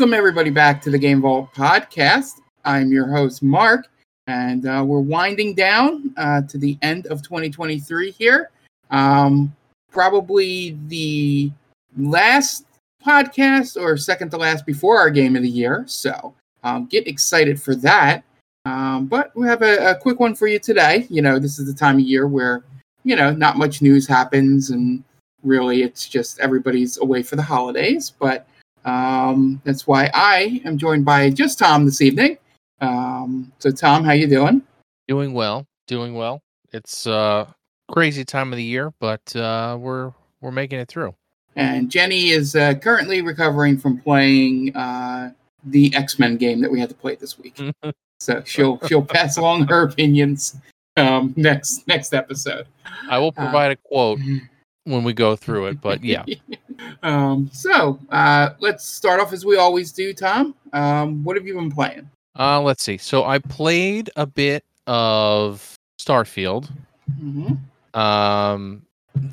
Welcome, everybody, back to the Game Vault podcast. I'm your host, Mark, and uh, we're winding down uh, to the end of 2023 here. Um, probably the last podcast or second to last before our game of the year. So um, get excited for that. Um, but we have a, a quick one for you today. You know, this is the time of year where, you know, not much news happens and really it's just everybody's away for the holidays. But um, that's why I am joined by just Tom this evening. Um, so Tom, how you doing? Doing well, doing well. It's uh crazy time of the year, but uh we're we're making it through. And Jenny is uh, currently recovering from playing uh, the X Men game that we had to play this week. so she'll she'll pass along her opinions um, next next episode. I will Uh, provide a quote when we go through it, but yeah. um, so uh, let's start off as we always do. Tom, um, what have you been playing? Uh let's see. So I played a bit of Starfield. hmm Um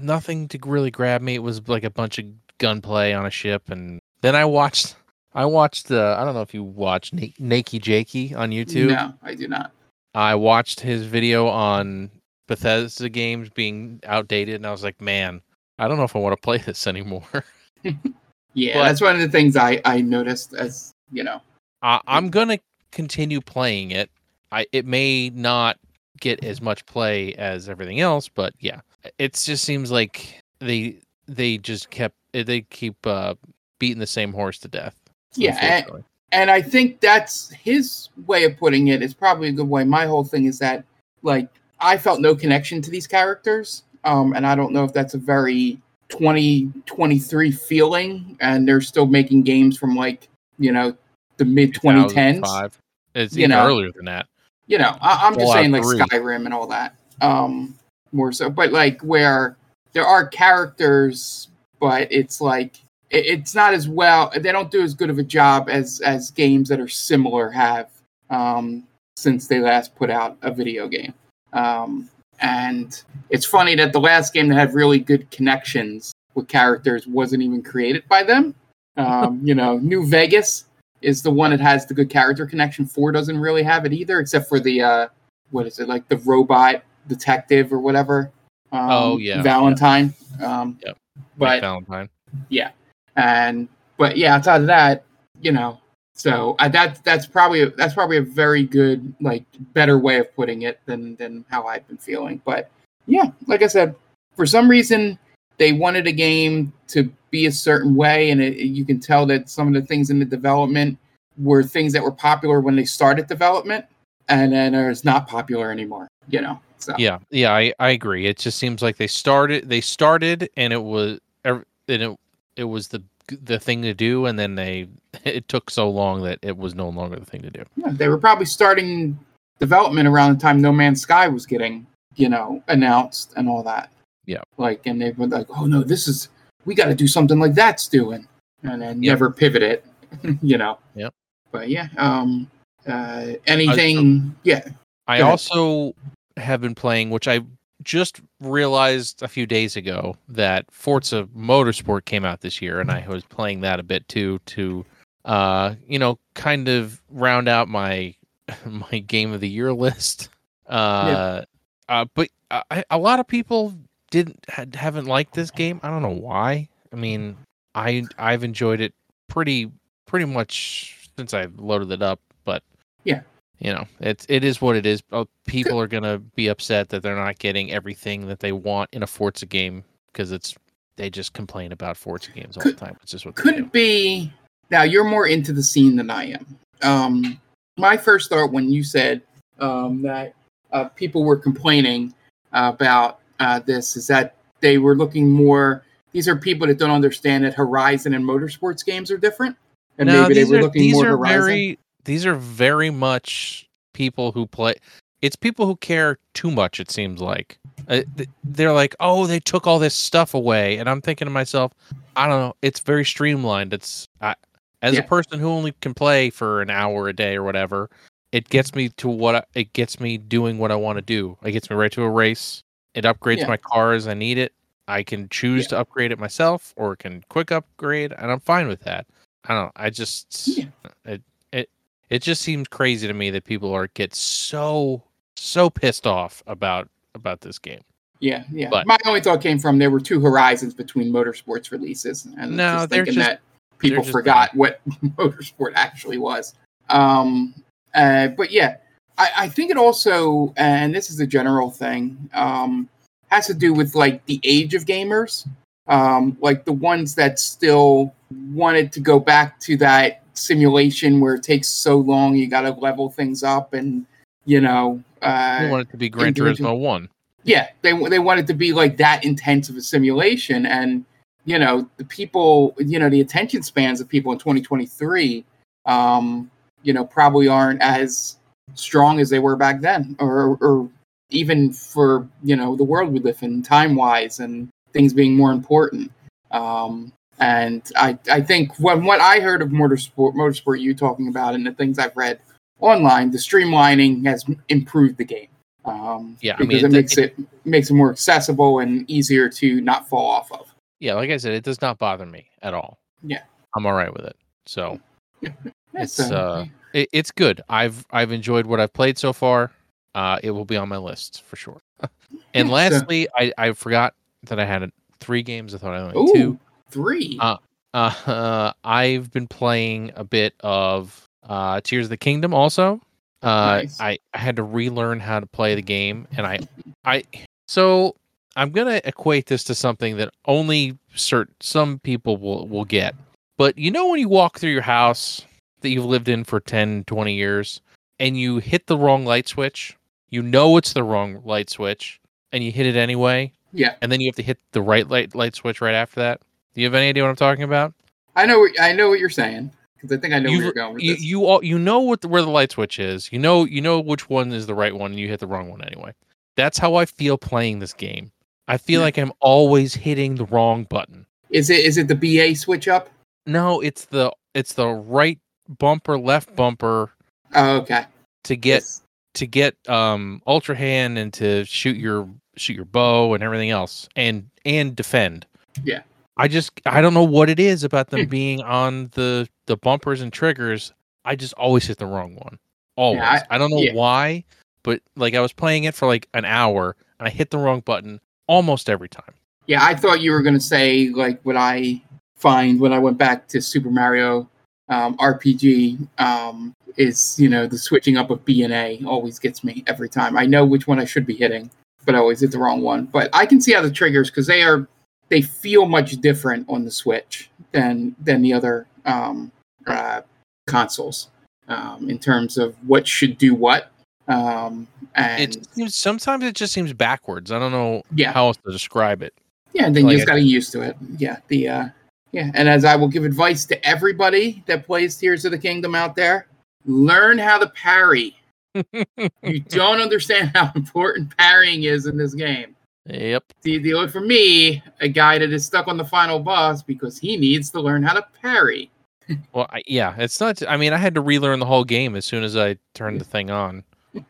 nothing to really grab me. It was like a bunch of gunplay on a ship and then I watched I watched uh, I don't know if you watched Na- Nakey Jakey on YouTube. No, I do not. I watched his video on Bethesda games being outdated, and I was like, man, I don't know if I want to play this anymore. Yeah, But- that's one of the things I I noticed as you know. I, I'm gonna continue playing it. I it may not get as much play as everything else, but yeah, it just seems like they they just kept they keep uh, beating the same horse to death. Yeah, and, and I think that's his way of putting it is probably a good way. My whole thing is that like I felt no connection to these characters, um, and I don't know if that's a very 2023 feeling, and they're still making games from like you know the mid 2010s. 2005. It's you even know. earlier than that. You know, I, I'm just saying like 3. Skyrim and all that. Um, more so, but like where there are characters, but it's like it, it's not as well. They don't do as good of a job as as games that are similar have um, since they last put out a video game. Um, and it's funny that the last game that had really good connections with characters wasn't even created by them. Um, you know, New Vegas is the one that has the good character connection. Four doesn't really have it either, except for the uh, what is it like the robot detective or whatever. Um, Oh, yeah, Valentine. Um, Yep. but Valentine. Yeah, and but yeah, outside of that, you know, so I, that that's probably that's probably a very good like better way of putting it than than how I've been feeling. But yeah, like I said, for some reason they wanted a game to be a certain way, and it, you can tell that some of the things in the development were things that were popular when they started development, and then it's not popular anymore. You know, so Yeah, yeah, I, I agree. It just seems like they started they started and it was and it it was the the thing to do and then they it took so long that it was no longer the thing to do. Yeah, they were probably starting development around the time No Man's Sky was getting, you know, announced and all that. Yeah. Like, and they were like, "Oh no, this is we got to do something like that's doing," and then Yep. never pivot it, you know. Yep. But yeah, um, uh, anything, yeah, I also have been playing which I just realized a few days ago that Forza Motorsport came out this year and I was playing that a bit too to uh you know kind of round out my my game of the year list. Uh uh but I, a lot of people didn't had, haven't liked this game. I don't know why. I mean, I I've enjoyed it pretty pretty much since I loaded it up, but Yeah. You know, it's it is what it is. Uh, People are gonna be upset that they're not getting everything that they want in a Forza game because it's they just complain about Forza games all Could- the time. It's just what they could do. it be now you're more into the scene than i am um my first thought when you said um that uh, people were complaining about uh, this is that they were looking more these are people that don't understand that horizon and motorsports games are different and No, maybe they were are- looking more horizon very these are very much people who play it's people who care too much it seems like uh, they're like oh they took all this stuff away and i'm thinking to myself i don't know it's very streamlined it's I, as Yeah. a person who only can play for an hour a day or whatever it gets me to what I, it gets me doing what i want to do it gets me right to a race it upgrades Yeah. my car as i need it i can choose Yeah. to upgrade it myself or can quick upgrade and i'm fine with that I don't. I just it it just seems crazy to me that people are get so so pissed off about about this game. Yeah, yeah. But- My only thought came from there were two horizons between motorsports releases, and No, just thinking just- that people forgot what motorsport actually was. Um, uh, but yeah, I, I think it also, and this is a general thing, um, has to do with like the age of gamers, um, like the ones that still wanted to go back to that simulation where it takes so long, you got to level things up, and you know, uh, I want it to be Gran Turismo One. yeah they they want it to be like that intense of a simulation and you know the people you know the attention spans of people in 2023 um you know probably aren't as strong as they were back then or or even for you know the world we live in time wise and things being more important um and i i think when what i heard of motorsport motorsport you talking about and the things i've read online the streamlining has improved the game um Yeah, I because mean, it it- makes it makes it more accessible and easier to not fall off of Yeah, like I said, it does not bother me at all. Yeah. I'm all right with it. So It's, uh, it, it's good. I've I've enjoyed what I've played so far. Uh, it will be on my list for sure. and Yeah, so- lastly, I I forgot that I had three games. I thought I only ooh, had two. Three Uh, Uh, I've been playing a bit of uh, Tears of the Kingdom also. Uh, Nice. I, I had to relearn how to play the game, and I I so I'm gonna equate this to something that only certain some people will will get. But you know when you walk through your house that you've lived in for 10, 20 years, and you hit the wrong light switch, you know it's the wrong light switch, and you hit it anyway, yeah and then you have to hit the right light light switch right after that. Do you have any idea what I'm talking about? i know what- i know what you're saying because i think i know you, where you're going you, this you all you know what the, where the light switch is. You know you know which one is the right one. and You hit the wrong one anyway. That's how I feel playing this game. I feel Yeah. like I'm always hitting the wrong button. is it is it the ba switch up No, it's the it's the right bumper, left bumper oh okay to get Yes. to get um ultra hand and to shoot your shoot your bow and everything else and and defend. Yeah. I just I don't know what it is about them Hmm. being on the the bumpers and triggers. I just always hit the wrong one. Always. I- I, don't know yeah. why, but like I was playing it for like an hour and I hit the wrong button almost every time. Yeah, I thought you were going to say like what I find when I went back to Super Mario um, RPG um, is you know the switching up of B and A always gets me every time. I know which one I should be hitting, but I always hit the wrong one. But I can see how the triggers because they are they feel much different on the Switch than than the other um, uh, consoles um, in terms of what should do what. Um, and It seems sometimes it just seems backwards. I don't know yeah, how else to describe it. Yeah, and then Like you just got to get used to it. Yeah, the uh, yeah, and as I will give advice to everybody that plays Tears of the Kingdom out there, learn how to parry. you don't understand how important parrying is in this game. Yep. The the for me, a guy that is stuck on the final boss because he needs to learn how to parry. Well, I, yeah, it's not. I mean, I had to relearn the whole game as soon as I turned the thing on.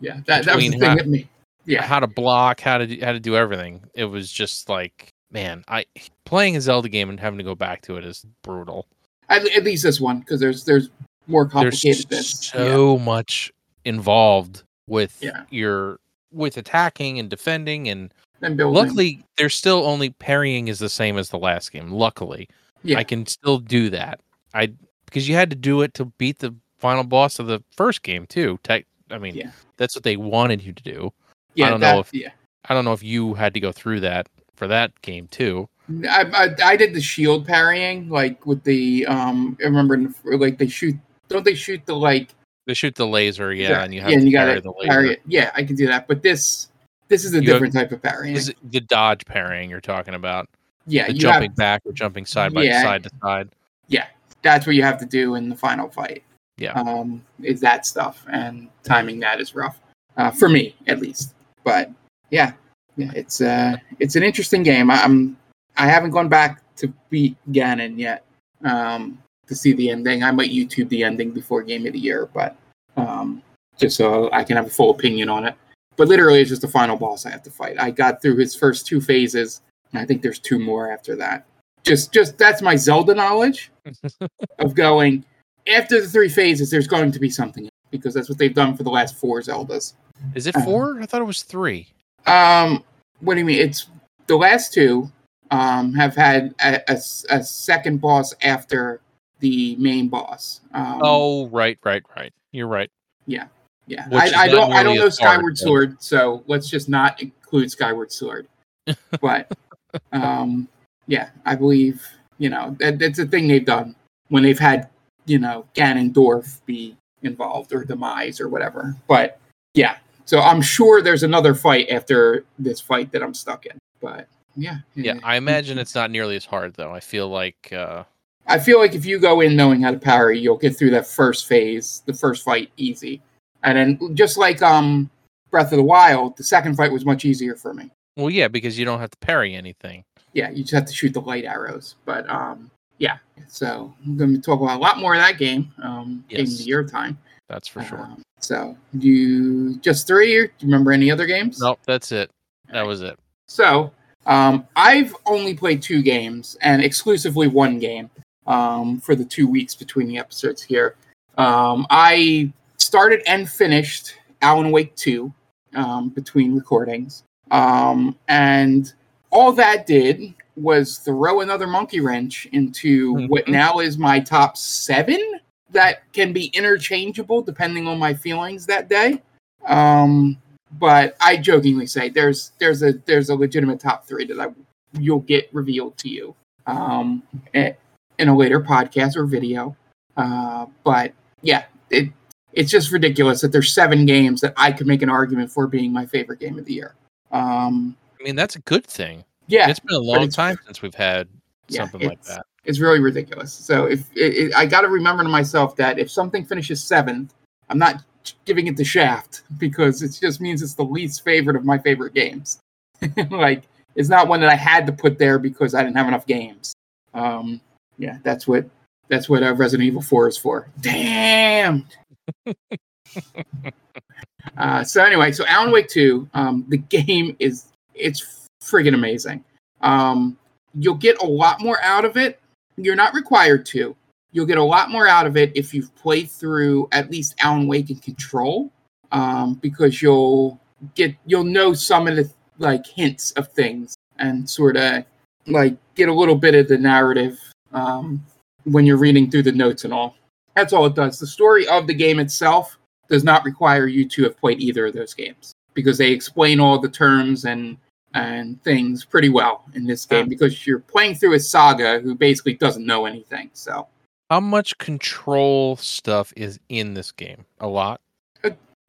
Yeah, that, that was the thing how- me. Yeah, how to block, how to do, how to do everything. It was just like, man, I playing a Zelda game and having to go back to it is brutal. at, at least this one because there's there's more There's complicated. Yeah. so much involved with Yeah. your with attacking and defending, and And building. luckily, there's still only parrying is the same as the last game. Luckily, Yeah. I can still do that. I because you had to do it to beat the final boss of the first game too. Tech, I mean, Yeah. that's what they wanted you to do. yeah, I don't that, know if- yeah. I don't know if you had to go through that for that game too. I, I, I did the shield parrying, like with the um. I remember, in like they shoot. Don't they shoot the like? They shoot the laser, yeah, and you have yeah, to and you parry gotta the laser. parry it. Yeah, I can do that. But this, this is a You have- different type of parrying. Is it the dodge parrying you're talking about? yeah, the jumping have. back or jumping side by Yeah. side to side. Yeah, that's what you have to do in the final fight. Yeah. Um, is that stuff and timing that is rough uh, for me at least. But yeah, yeah, it's uh, it's an interesting game. I, I'm I haven't gone back to beat Ganon yet um, to see the ending. I might YouTube the ending before Game of the Year, but um, just so I can have a full opinion on it. But literally, it's just the final boss I have to fight. I got through his first two phases, and I think there's two more after that. just just that's my Zelda knowledge of going after the three phases. There's going to be something because that's what they've done for the last four Zeldas. Is it Uh, four? I thought it was three. Um, what do you mean? It's the last two um, have had a second boss after the main boss. Um, Oh, right, right, right. You're right. yeah. which I, I don't. I don't know Skyward Sword, so let's just not include Skyward Sword. but um, yeah, I believe you know that, that's a thing they've done when they've had you know Ganondorf be involved or Demise or whatever. But yeah, so I'm sure there's another fight after this fight that I'm stuck in. But yeah, Yeah, I imagine it's not nearly as hard though. I feel like uh I feel like if you go in knowing how to parry, you'll get through that first phase, the first fight, easy. And then just like um Breath of the Wild, the second fight was much easier for me. well yeah, because you don't have to parry anything. Yeah, you just have to shoot the light arrows. But um yeah, so I'm going to talk about a lot more of that game. Um, game of the year time. That's for sure. Um, so you just three? Or do you remember any other games? Nope, that's it. That was it. So um, I've only played two games and exclusively one game um, for the two weeks between the episodes here. Um, I started and finished Alan Wake 2 um, between recordings. Um, and all that did was throw another monkey wrench into what Mhm. now is my top seven that can be interchangeable depending on my feelings that day. Um, but I jokingly say there's there's a there's a legitimate top three that I you'll get revealed to you um, i- in a later podcast or video. Uh, but yeah, it it's just ridiculous that there's seven games that I could make an argument for being my favorite game of the year. Um, I mean, that's a good thing. yeah, It's been a long time since we've had Yeah, something like that. it's really ridiculous. So if it, it, I got to remember to myself that if something finishes seventh, I'm not giving it the shaft because it just means it's the least favorite of my favorite games. like it's not one that I had to put there because I didn't have enough games. Um, yeah, that's what that's what uh, Resident Evil Four is for. Damn. uh, so anyway, so Alan Wake Two, um, the game is it's friggin' amazing. Um, you'll get a lot more out of it. You're not required to. You'll get a lot more out of it if you've played through at least Alan Wake and Control, um, because you'll get you'll know some of the like hints of things and sort of like get a little bit of the narrative um, when you're reading through the notes and all. That's all it does. The story of the game itself does not require you to have played either of those games because they explain all the terms and and things pretty well in this game because you're playing through a saga who basically doesn't know anything. So How much control stuff is in this game? A lot.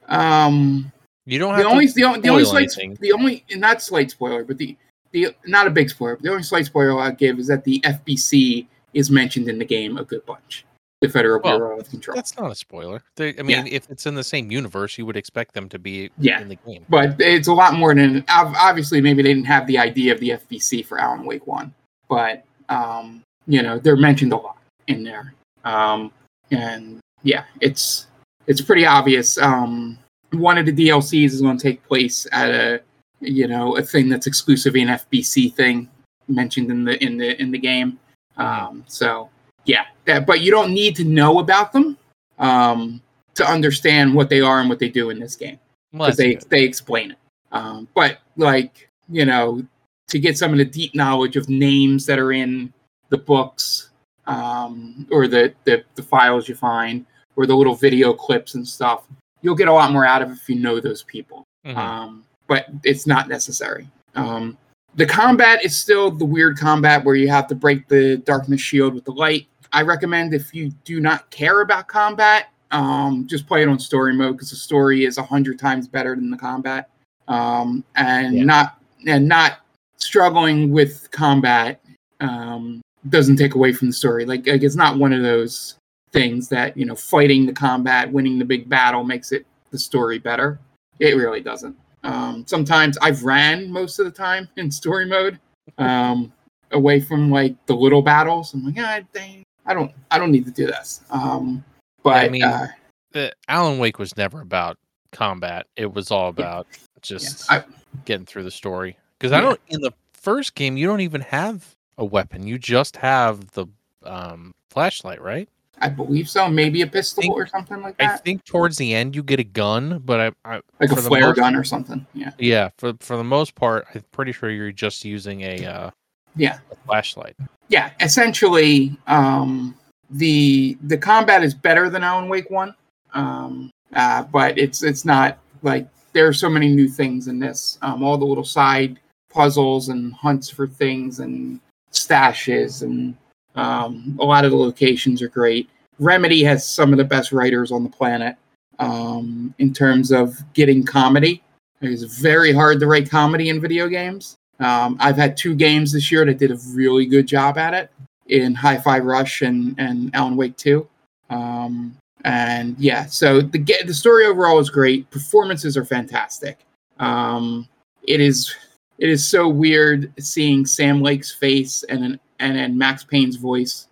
um You don't the have only to the, only the only slight anything. the only not slight spoiler, but the the not a big spoiler. But the only slight spoiler I'll give is that the FBC is mentioned in the game a good bunch. The Federal Well, Bureau of Control. That's not a spoiler. They, I mean, if it's in the same universe, you would expect them to be Yeah. in the game. but it's a lot more than obviously maybe they didn't have the idea of the FBC for Alan Wake One, but um, you know they're mentioned a lot in there, um, and yeah, it's it's pretty obvious. Um, one of the DLCs is going to take place at a you know a thing that's exclusively an FBC thing mentioned in the in the in the game. Um, so yeah, that, but you don't need to know about them um, to understand what they are and what they do in this game because that's they good. they explain it. Um, but like you know, to get some of the deep knowledge of names that are in the books um, or the, the the files you find or the little video clips and stuff, you'll get a lot more out of it if you know those people. Mhm. Um, but it's not necessary. Um, the combat is still the weird combat where you have to break the darkness shield with the light. I recommend if you do not care about combat, um, just play it on story mode because the story is a hundred times better than the combat. Um, and Yeah. not and not struggling with combat um, doesn't take away from the story. Like, like it's not one of those things that you know fighting the combat, winning the big battle makes it the story better. It really doesn't. Um, sometimes I've ran most of the time in story mode, um, away from like the little battles. I'm like, ah, dang, I don't, I don't need to do this. Um, but I mean, uh, the Alan Wake was never about combat. It was all about just I- getting through the story. Because I don't in the first game you don't even have a weapon. You just have the um, flashlight, right? I believe so. Maybe a pistol think- or something like that. I think towards the end you get a gun, but I, I like a flare most- gun or something. Yeah. yeah for for the most part, I'm pretty sure you're just using a, uh, Yeah. a flashlight. Yeah. Essentially, um, the the combat is better than Alan Wake One, um, uh, but it's it's not like there are so many new things in this. Um, all the little side puzzles and hunts for things and stashes and um, a lot of the locations are great. Remedy has some of the best writers on the planet um, in terms of getting comedy. It's very hard to write comedy in video games. Um, I've had two games this year that did a really good job at it in Hi-Fi Rush and, and Alan Wake 2. Um, and yeah, so the the story overall is great. Performances are fantastic. Um, it is it is so weird seeing Sam Lake's face and an, and then Max Payne's voice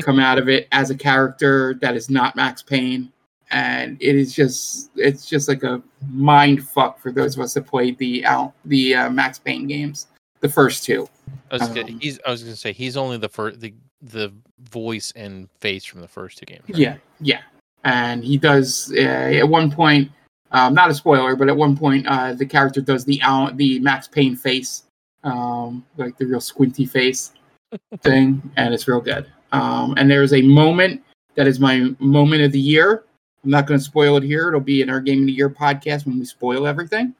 come out of it as a character that is not Max Payne, and it is just it's just like a mind fuck for those of us that played the out the uh, Max Payne games, the first two. I was, gonna, Um, he's, I was gonna say he's only the first the the voice and face from the first two games. right? Yeah, yeah. And he does uh, at one point, um, not a spoiler, but at one point, uh, the character does the out the Max Payne face, um, like the real squinty face thing, and it's real good. Um, and there's a moment that is my moment of the year. I'm not going to spoil it here. It'll be in our Game of the Year podcast when we spoil everything.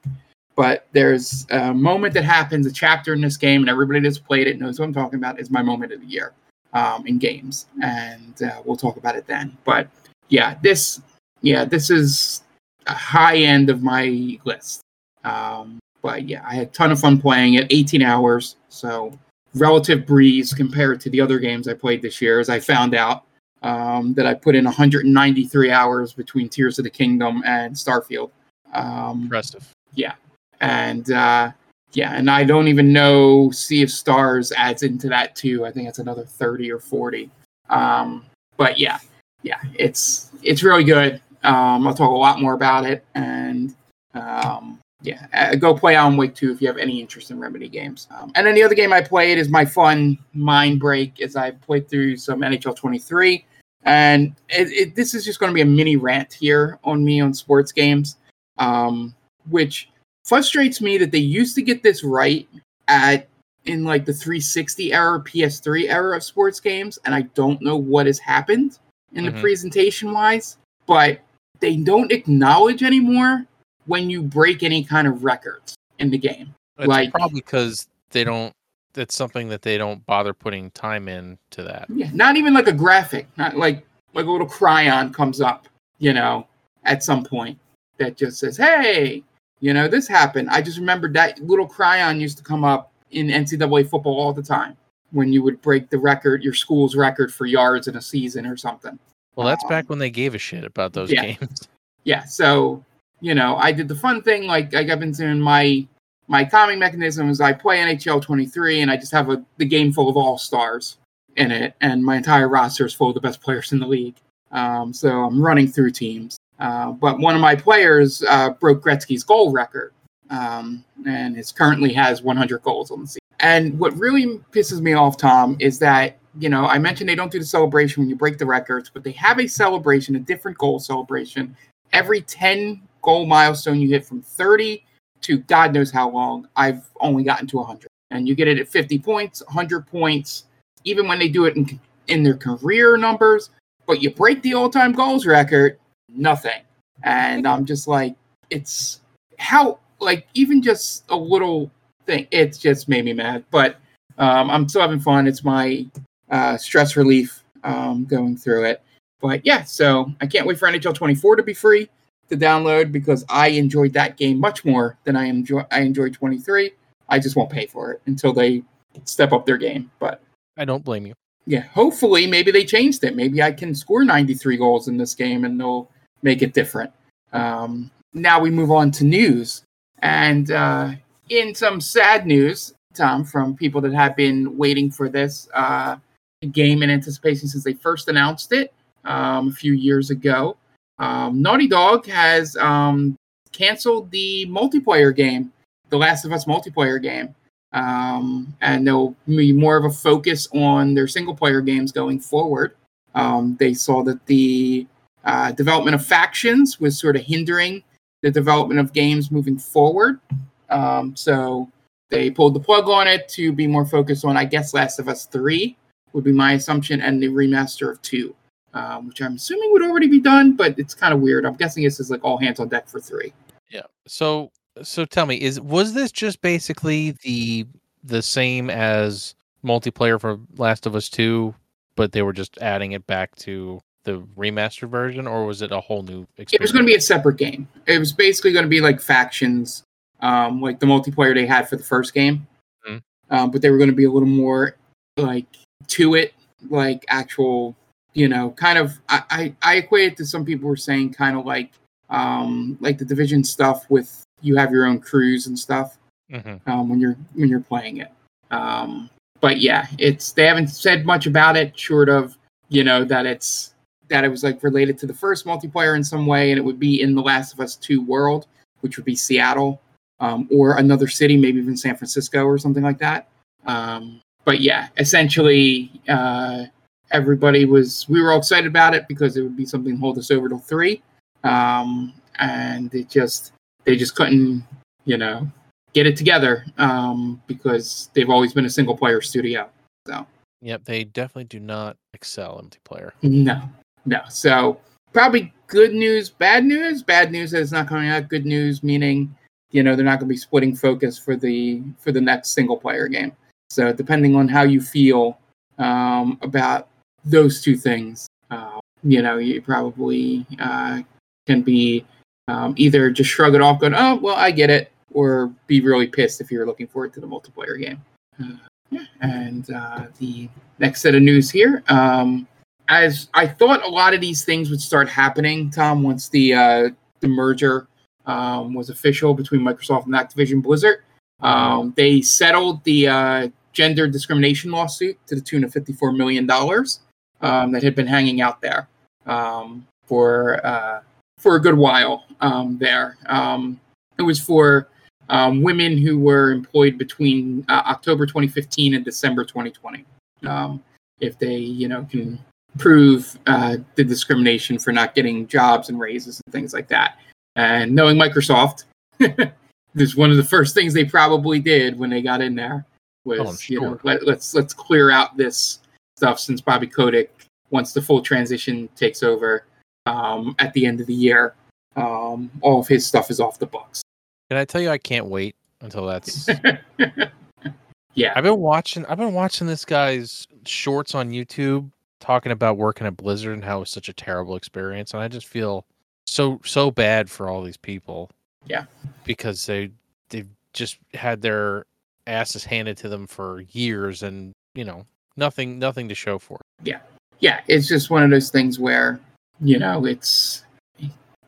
But there's a moment that happens, a chapter in this game, and everybody that's played it knows what I'm talking about. Is my moment of the year um, in games, and uh, we'll talk about it then. But yeah, this yeah, this is a high end of my list. Um, but yeah, I had a ton of fun playing it. 18 hours, so relative breeze compared to the other games I played this year. As I found out um, that I put in 193 hours between Tears of the Kingdom and Starfield. Um, impressive. and uh, yeah, and I don't even know Sea of Stars adds into that too. I think it's another thirty or forty. Um, but yeah, yeah, it's it's really good. Um, I'll talk a lot more about it, and um, yeah, uh, go play Alan Wake 2 if you have any interest in Remedy games. Um, and then the other game I played is my fun mind break. as I played through some NHL 23, and it, it, this is just going to be a mini rant here on me on sports games, um, which frustrates me that they used to get this right at in like the 360 era ps3 era of sports games and i don't know what has happened in the Mhm. presentation wise but they don't acknowledge anymore when you break any kind of records in the game It's Like- probably because they don't. That's something that they don't bother putting time in to that. yeah not even like a graphic not like like a little chyron comes up you know at some point that just says hey you know this happened i just remembered that little chyron used to come up in ncaa football all the time when you would break the record your school's record for yards in a season or something Well, that's Um, back when they gave a shit about those yeah. games. yeah so you know i did the fun thing like like i've been doing my my calming mechanism is i play nhl 23 and i just have a the game full of all stars in it and my entire roster is full of the best players in the league. Um, so i'm running through teams. Uh, but one of my players uh, broke gretzky's goal record um, and is currently has 100 goals on the season. And what really pisses me off tom is that you know i mentioned they don't do the celebration when you break the records but they have a celebration a different goal celebration every 10 goal milestone you hit from 30 to God knows how long, I've only gotten to 100. And you get it at 50 points, 100 points, even when they do it in, in their career numbers. But you break the all time goals record, nothing. And I'm just like, it's how, like, even just a little thing, it's just made me mad. But um, I'm still having fun. It's my uh, stress relief um, going through it. But yeah, so I can't wait for NHL 24 to be free to download because I enjoyed that game much more than I enjoy I enjoyed 23. I just won't pay for it until they step up their game. But I don't blame you. yeah, hopefully maybe they changed it. Maybe I can score 93 goals in this game and they'll make it different. Um, now we move on to news. And uh, in some sad news, Tom, from people that have been waiting for this uh, game in anticipation since they first announced it um, a few years ago, um, Naughty Dog has um, canceled the multiplayer game, the Last of Us multiplayer game. um, and there'll be more of a focus on their single player games going forward. Um, they saw that the uh, development of factions was sort of hindering the development of games moving forward. Um, so they pulled the plug on it to be more focused on, I guess, Last of Us 3 would be my assumption, and the remaster of 2, um, which I'm assuming would already be done, but it's kind of weird. I'm guessing this is like all hands on deck for 3. Yeah. So so tell me, is was this just basically the the same as multiplayer for Last of Us 2, but they were just adding it back to the remastered version, or was it a whole new experience? It was going to be a separate game. It was basically going to be like factions, um, like the multiplayer they had for the first game, Mhm. um, but they were going to be a little more like to it, like actual, you know, kind of. I I, I equate it to some people were saying kind of like um, like the division stuff with you have your own crews and stuff Mhm. um, when you're when you're playing it. Um, but yeah, it's they haven't said much about it, short of you know that it's that it was like related to the first multiplayer in some way, and it would be in the Last of Us Two world, which would be Seattle um, or another city, maybe even San Francisco or something like that. Um, but yeah, essentially, uh, everybody was we were all excited about it because it would be something to hold us over till three, um, and it just they just couldn't, you know, get it together um, because they've always been a single player studio. So Yep, they definitely do not excel in multiplayer. no, no. So probably good news, bad news. Bad news that it's not coming out. Good news meaning you know they're not going to be splitting focus for the for the next single player game. So depending on how you feel um, about those two things, uh, you know, you probably uh, can be um, either just shrug it off, going, "Oh, well, I get it," or be really pissed if you're looking forward to the multiplayer game. Uh. And uh, the next set of news here, um, as I thought, a lot of these things would start happening, Tom, once the uh, the merger um, was official between Microsoft and Activision Blizzard. Um, they settled the uh, gender discrimination lawsuit to the tune of fifty-four million dollars um, that had been hanging out there um, for uh, for a good while. Um, there, um, it was for um, women who were employed between uh, October 2015 and December 2020. Um, if they, you know, can prove uh, the discrimination for not getting jobs and raises and things like that. And knowing Microsoft, this is one of the first things they probably did when they got in there was, Oh, I'm you know, sure. let, let's let's clear out this stuff since Bobby Kotick, once the full transition takes over um, at the end of the year, um, all of his stuff is off the books. Can I tell you I can't wait until that's yeah, I've been watching I've been watching this guy's shorts on YouTube talking about working at Blizzard and how it was such a terrible experience and I just feel so so bad for all these people. Yeah. Because they they've just had their asses handed to them for years and, you know, nothing nothing to show for it. yeah, it's just one of those things where you know it's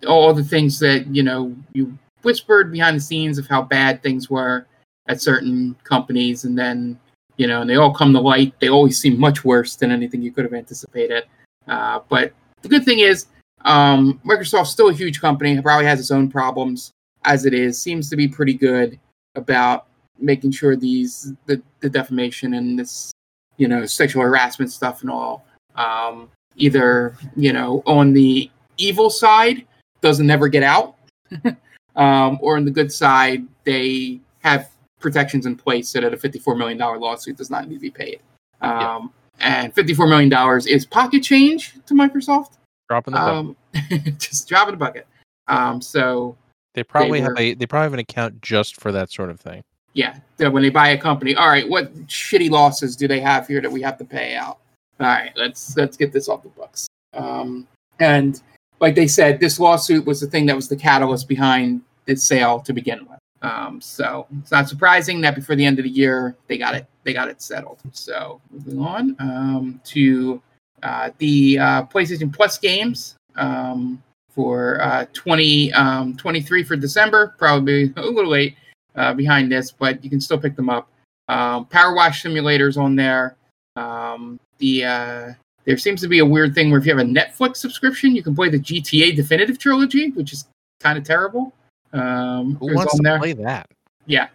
all the things that you know you whispered behind the scenes of how bad things were at certain companies, and then you know, and they all come to light. They always seem much worse than anything you could have anticipated. Uh, but the good thing is, um, Microsoft's still a huge company. Probably has its own problems as it is. Seems to be pretty good about making sure these the, the defamation and this you know sexual harassment stuff and all um, either you know on the evil side doesn't never get out um, or on the good side they have protections in place so that a $54 million lawsuit does not need to be paid um, and $54 million is pocket change to microsoft Dropping the bucket. um, just drop in the bucket um, so they probably have were- a they probably have an account just for that sort of thing. Yeah, when they buy a company, all right, what shitty losses do they have here that we have to pay out? All right, let's let's get this off the books. Um, and like they said, this lawsuit was the thing that was the catalyst behind this sale to begin with. Um, so it's not surprising that before the end of the year they got it they got it settled. So moving on um, to uh, the uh, PlayStation Plus games um, for uh, 20, um, 23 for December, probably a little late uh, behind this, but you can still pick them up. Um, Power Wash Simulator's on there. Um, the uh, there seems to be a weird thing where if you have a Netflix subscription, you can play the GTA Definitive Trilogy, which is kind of terrible. Um, Who wants on to there. play that? Yeah.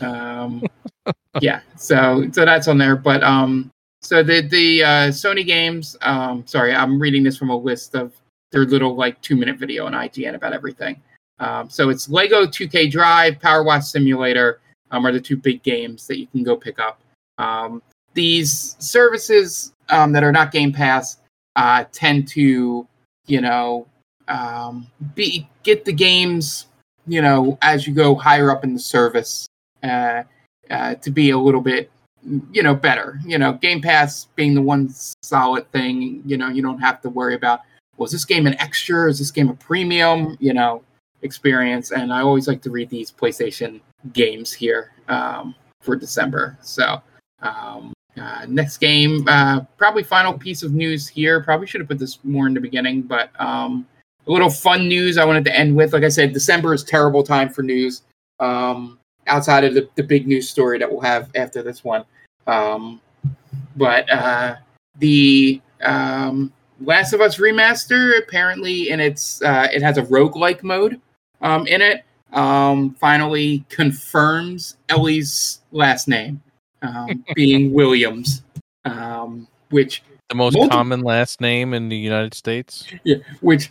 Um, yeah, so so that's on there. But um, so the the uh, Sony games. Um, sorry, I'm reading this from a list of their little like two minute video on IGN about everything. Um, so it's Lego 2K Drive, Power Wash Simulator um, are the two big games that you can go pick up. Um, these services um, that are not Game Pass uh, tend to, you know, um, be get the games, you know, as you go higher up in the service uh, uh, to be a little bit, you know, better. You know, Game Pass being the one solid thing, you know, you don't have to worry about was this game an extra? Is this game a premium? You know, experience. And I always like to read these PlayStation games here um, for December. So um, uh, next game, uh, probably final piece of news here. Probably should have put this more in the beginning, but um, a little fun news I wanted to end with. Like I said, December is terrible time for news. Um, outside of the, the big news story that we'll have after this one. Um, but uh, the um, Last of Us remaster apparently, and it's uh, it has a roguelike mode um, in it. Um, finally confirms Ellie's last name um, being Williams, um, which the most multi- common last name in the United States. Yeah, which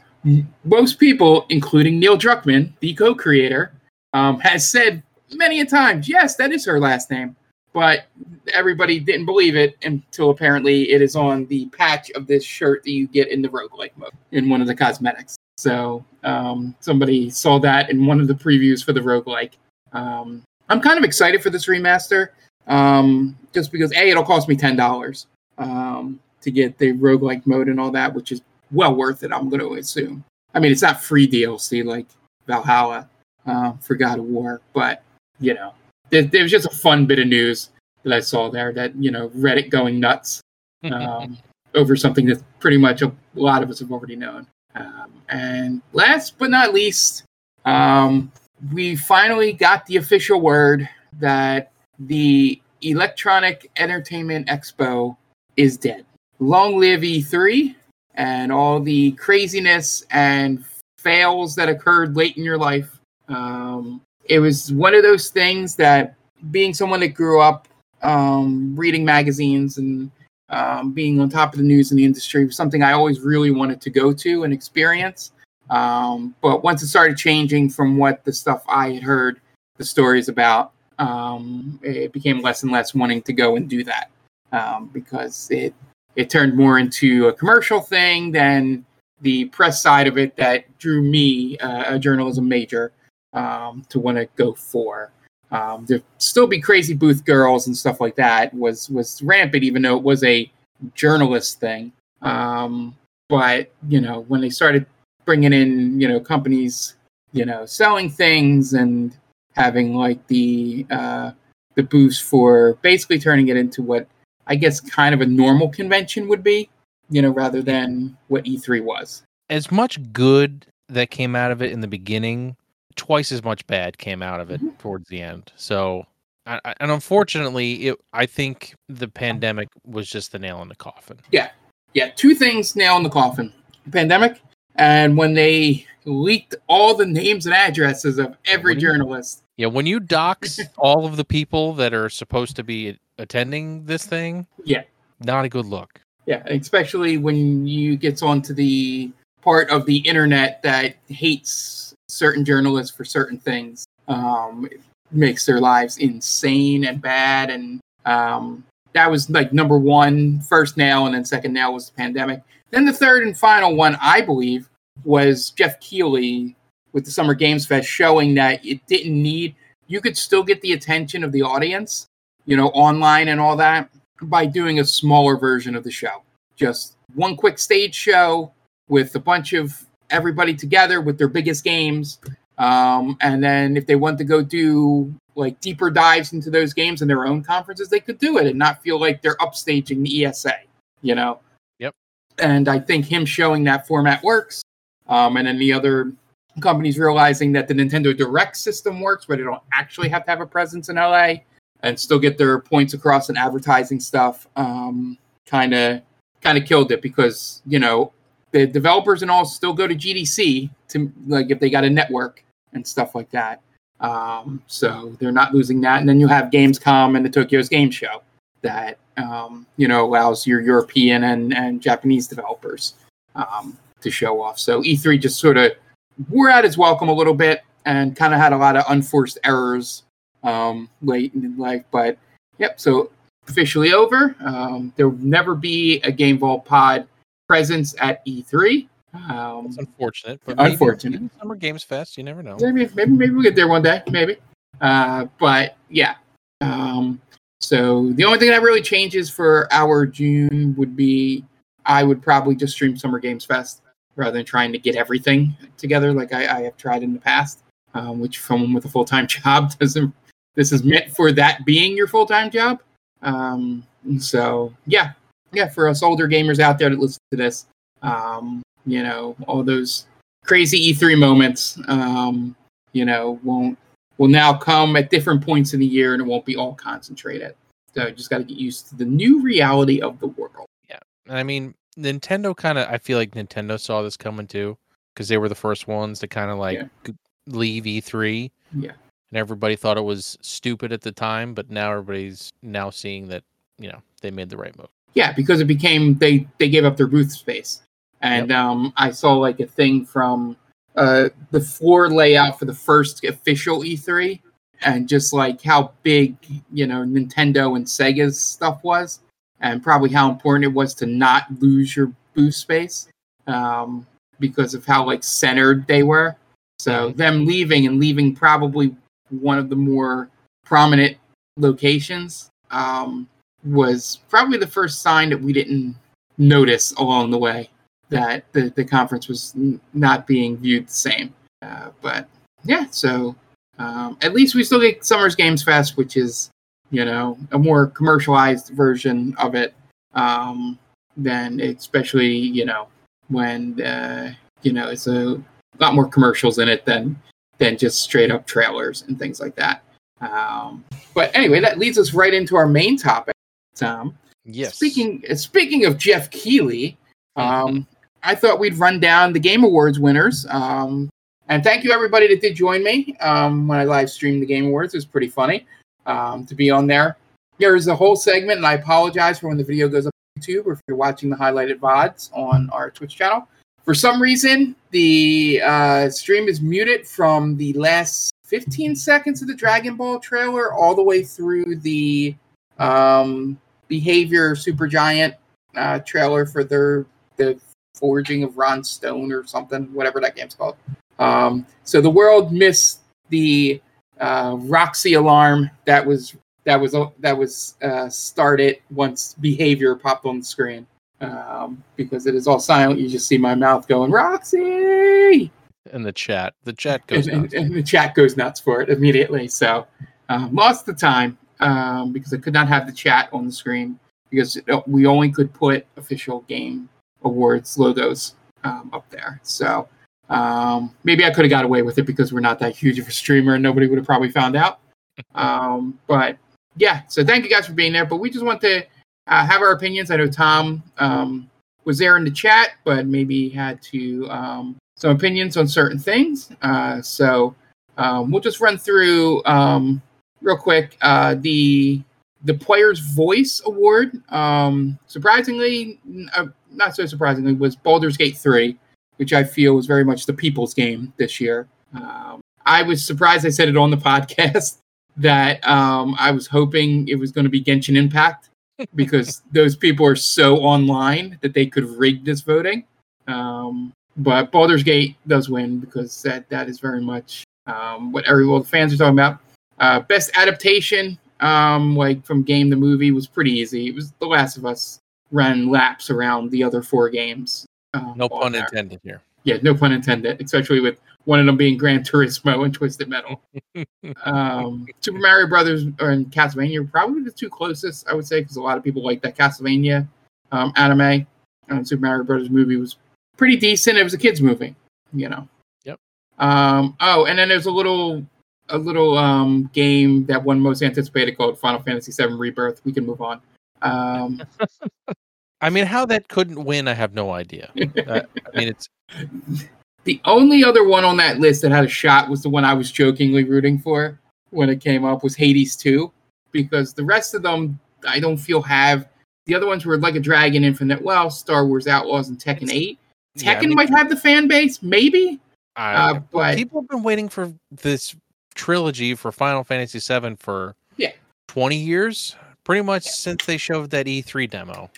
most people, including Neil Druckmann, the co-creator, um, has said many a times, yes, that is her last name. But everybody didn't believe it until apparently it is on the patch of this shirt that you get in the roguelike mode in one of the cosmetics. So um, somebody saw that in one of the previews for the roguelike. Um, I'm kind of excited for this remaster um, just because, A, it'll cost me $10 um, to get the roguelike mode and all that, which is well worth it, I'm going to assume. I mean, it's not free DLC like Valhalla uh, for God of War, but, you know, there, there, was just a fun bit of news that I saw there that, you know, Reddit going nuts um, over something that pretty much a lot of us have already known. Um, and last but not least, um, we finally got the official word that the Electronic Entertainment Expo is dead. Long live E3 and all the craziness and fails that occurred late in your life. Um, it was one of those things that being someone that grew up um, reading magazines and um, being on top of the news in the industry was something I always really wanted to go to and experience. Um, but once it started changing from what the stuff I had heard the stories about, um, it became less and less wanting to go and do that um, because it it turned more into a commercial thing than the press side of it that drew me, uh, a journalism major, um, to want to go for. Um, there still be crazy booth girls and stuff like that was was rampant, even though it was a journalist thing. Um, but you know, when they started bringing in you know companies, you know, selling things and having like the uh, the booths for basically turning it into what I guess kind of a normal convention would be, you know, rather than what E3 was. As much good that came out of it in the beginning twice as much bad came out of it mm-hmm. towards the end. So, and unfortunately, it, I think the pandemic was just the nail in the coffin. Yeah, yeah, two things nail in the coffin: the pandemic, and when they leaked all the names and addresses of every journalist. yeah, when you dox all of the people that are supposed to be attending this thing, yeah, not a good look. Yeah, especially when you gets onto the part of the internet that hates certain journalists for certain things. Um, makes their lives insane and bad. And um, that was like number one, first nail, and then second nail was the pandemic. Then the third and final one, I believe, was Geoff Keighley with the Summer Games Fest showing that it didn't need, you could still get the attention of the audience, you know, online and all that by doing a smaller version of the show. Just one quick stage show with a bunch of everybody together with their biggest games. Um, and then if they want to go do like deeper dives into those games in their own conferences, they could do it and not feel like they're upstaging the ESA, you know? Yep. And I think him showing that format works. Um, and then the other companies realizing that the Nintendo Direct system works, where they don't actually have to have a presence in LA and still get their points across in advertising stuff. Kind of, kind of killed it because you know the developers and all still go to GDC to like if they got a network and stuff like that. Um, so they're not losing that. And then you have Gamescom and the Tokyo's Game Show that um, you know allows your European and, and Japanese developers um, to show off. So E3 just sort of wore out its welcome a little bit and kind of had a lot of unforced errors um, late in life. But yep, so officially over. Um, there will never be a Game Vault Pod presence at E3. Um, It's unfortunate, but Unfortunate. Maybe, maybe Summer Games Fest. You never know. maybe, maybe, maybe we'll get there one day, maybe. Uh, but yeah. Um, so the only thing that really changes for our June would be I would probably just stream Summer Games Fest rather than trying to get everything together like I, I have tried in the past. Um, which someone with a full time job doesn't. This is meant for that being your full time job. Um, so yeah, yeah, for us older gamers out there that listen to this, um, you know, all those crazy E3 moments, um, you know, won't will now come at different points in the year and it won't be all concentrated. So just got to get used to the new reality of the world. Yeah, and I mean, Nintendo kind of. I feel like Nintendo saw this coming too, because they were the first ones to kind of like Yeah. leave E3. Yeah. And everybody thought it was stupid at the time, but now everybody's now seeing that you know they made the right move. Yeah, because it became they they gave up their booth space, and um, I saw like a thing from uh, the floor layout for the first official E3, and just like how big you know Nintendo and Sega's stuff was, and probably how important it was to not lose your booth space, um, because of how like centered they were. So Mhm. them leaving and leaving probably one of the more prominent locations um, was probably the first sign that we didn't notice along the way that the, the conference was n- not being viewed the same. Uh, but yeah, so um, at least we still get Summers Games Fest, which is you know a more commercialized version of it um, than especially you know when uh, you know it's a lot more commercials in it than than just straight up trailers and things like that. Um, but anyway, that leads us right into our main topic, Tom. Yes. Speaking speaking of Geoff Keighley, um, I thought we'd run down the Game Awards winners. Um, and thank you everybody that did join me um, when I live streamed the Game Awards. It was pretty funny um, to be on there. There's a whole segment, and I apologize for when the video goes up on YouTube or if you're watching the highlighted VODs on our Twitch channel. For some reason, the uh, stream is muted from the last 15 seconds of the Dragon Ball trailer all the way through the um, Behavior Supergiant uh, trailer for their the forging of Ron Stone or something, whatever that game's called. Um, so the world missed the uh, Roxy alarm that was that was that was uh, started once Behavior popped on the screen. Um, because it is all silent, you just see my mouth going Roxy in the chat. The chat goes and, nuts. and, and the chat goes nuts for it immediately. So um, lost the time um, because I could not have the chat on the screen because it, we only could put official game awards logos um, up there. So um, maybe I could have got away with it because we're not that huge of a streamer and nobody would have probably found out. Um, but yeah, so thank you guys for being there. But we just want to uh, have our opinions. I know Tom um, was there in the chat, but maybe had to um, some opinions on certain things. Uh, so um, we'll just run through um, real quick uh, the the Player's Voice Award. Um, surprisingly, uh, not so surprisingly, was Baldur's Gate three, which I feel was very much the people's game this year. Um, I was surprised I said it on the podcast that um, I was hoping it was going to be Genshin Impact because those people are so online that they could rig this voting. Um, but Baldur's Gate does win because that that is very much um, what every well the fans are talking about. Uh, best adaptation, um, like from game to movie, was pretty easy. It was The Last of Us ran laps around the other four games. Um, No pun there. intended here. Yeah, no pun intended. Especially with one of them being Gran Turismo and Twisted Metal. um, Super Mario Brothers and Castlevania are probably the two closest, I would say, because a lot of people like that Castlevania um, anime. And Super Mario Brothers movie was pretty decent. It was a kids movie, you know. Yep. Um, oh, and then there's a little a little um, game that won most anticipated called Final Fantasy VII Rebirth. We can move on. Um, I mean, how that couldn't win, I have no idea. Uh, I mean, it's The only other one on that list that had a shot was the one I was jokingly rooting for when it came up was Hades 2 because the rest of them I don't feel have the other ones were like a Dragon Infinite Wealth, Star Wars Outlaws and Tekken 8. Tekken Yeah, I mean- might have the fan base, maybe. I- Uh, but- people have been waiting for this trilogy for Final Fantasy VII for Yeah. 20 years, pretty much since they showed that E3 demo.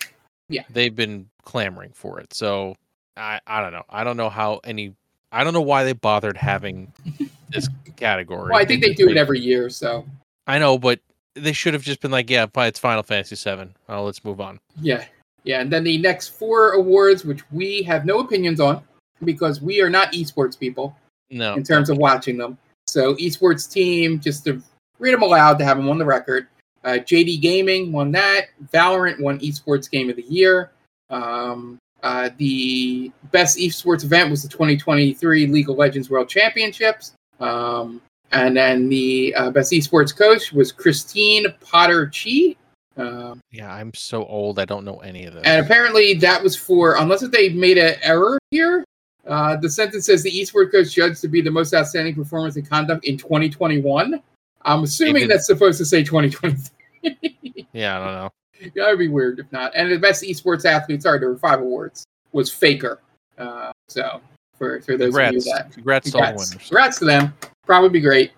Yeah. they've been clamoring for it. So I, I don't know. I don't know how any. I don't know why they bothered having this category. Well, I think they do it every year, so I know, but they should have just been like, yeah, it's Final Fantasy VII. Oh, uh, let's move on. yeah. Yeah, and then the next four awards, which we have no opinions on because we are not esports people No, in terms of watching them. So, esports team, just to read them aloud to have them on the record. Uh, JD Gaming won that. Valorant won Esports Game of the Year. Um, uh, the best esports event was the 2023 League of Legends World Championships. Um, and then the uh, best esports coach was Christine Potter Chi. Um, yeah, I'm so old. I don't know any of this. and apparently that was for, unless they made an error here, uh, the sentence says the esports coach judged to be the most outstanding performance and conduct in 2021. I'm assuming that's supposed to say 2023. yeah, I don't know. that would be weird if not. And the best esports athlete, sorry, there were five awards, was Faker. Uh, so for, for those of Congrats, you that. congrats, to all Congrats. winners. Congrats to them. Probably be great.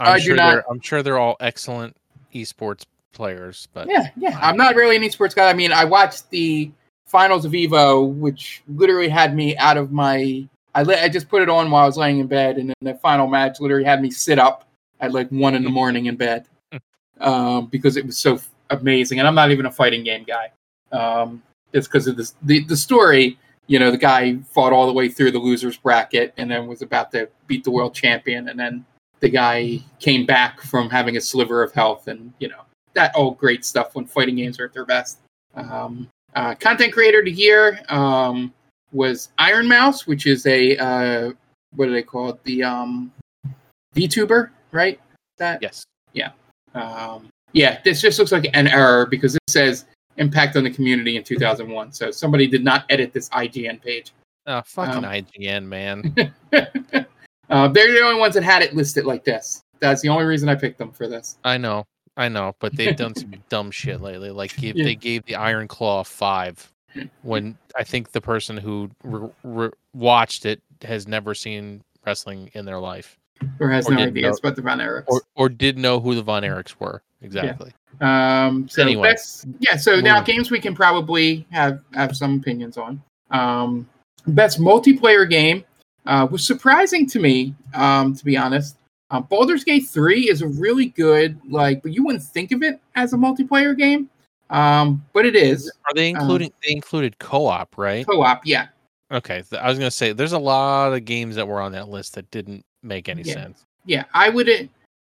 I'm do sure not- they're. I'm sure they're all excellent esports players, but Yeah, yeah. I'm not really an esports guy. I mean, I watched the finals of Evo, which literally had me out of my. I I just put it on while I was laying in bed, and then the final match literally had me sit up at like one in the morning in bed, um, because it was so f- amazing. And I'm not even a fighting game guy. Um, it's because of this, the the story. You know, the guy fought all the way through the losers bracket, and then was about to beat the world champion, and then the guy came back from having a sliver of health, and you know that all great stuff when fighting games are at their best. Um, uh, content creator of the year um, was Ironmouse, which is a uh, what do they call it? The um, VTuber, right? That yes, yeah, um, yeah. This just looks like an error because it says impact on the community in 2001. So somebody did not edit this IGN page. uh, fucking Um, IGN man. uh, they're the only ones that had it listed like this. That's the only reason I picked them for this. I know, I know, but they've done some dumb shit lately. Like give, Yeah. they gave the Iron Claw five when I think the person who re- re- watched it has never seen wrestling in their life, Or has Or no didn't know- about the Von Erichs. or or did know who the Von Erichs were exactly. Um, so Anyway. best, yeah. So now Moving. games we can probably have have some opinions on. Um, best multiplayer game uh, was surprising to me, um, to be honest. Uh, Baldur's Gate Three is a really good, like, but you wouldn't think of it as a multiplayer game, um, but it is Are they including? they included co-op, right? co-op. Yeah, Okay, I was gonna say there's a lot of games that were on that list that didn't make any Yeah. sense. yeah. I would,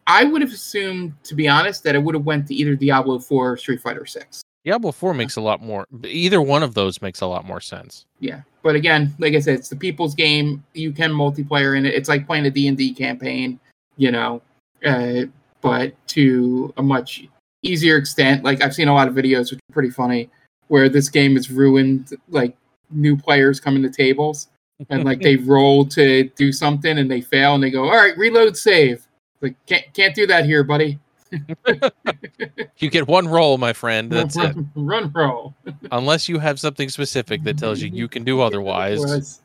I would have assumed, to be honest, that it would have went to either Diablo Four or Street Fighter Six. Diablo Four makes a lot more. Either one of those makes a lot more sense. Yeah, but again, like I said, it's the people's game. You can multiplayer in it. It's like playing a D and D campaign, you know, uh, but to a much easier extent. Like I've seen a lot of videos, which are pretty funny, where this game is ruined. Like new players coming to tables, and like they roll to do something and they fail, and they go, "All right, reload, save." Like can't can't do that here, buddy. You get one roll, my friend. That's it. Run roll. Unless you have something specific that tells you you can do otherwise,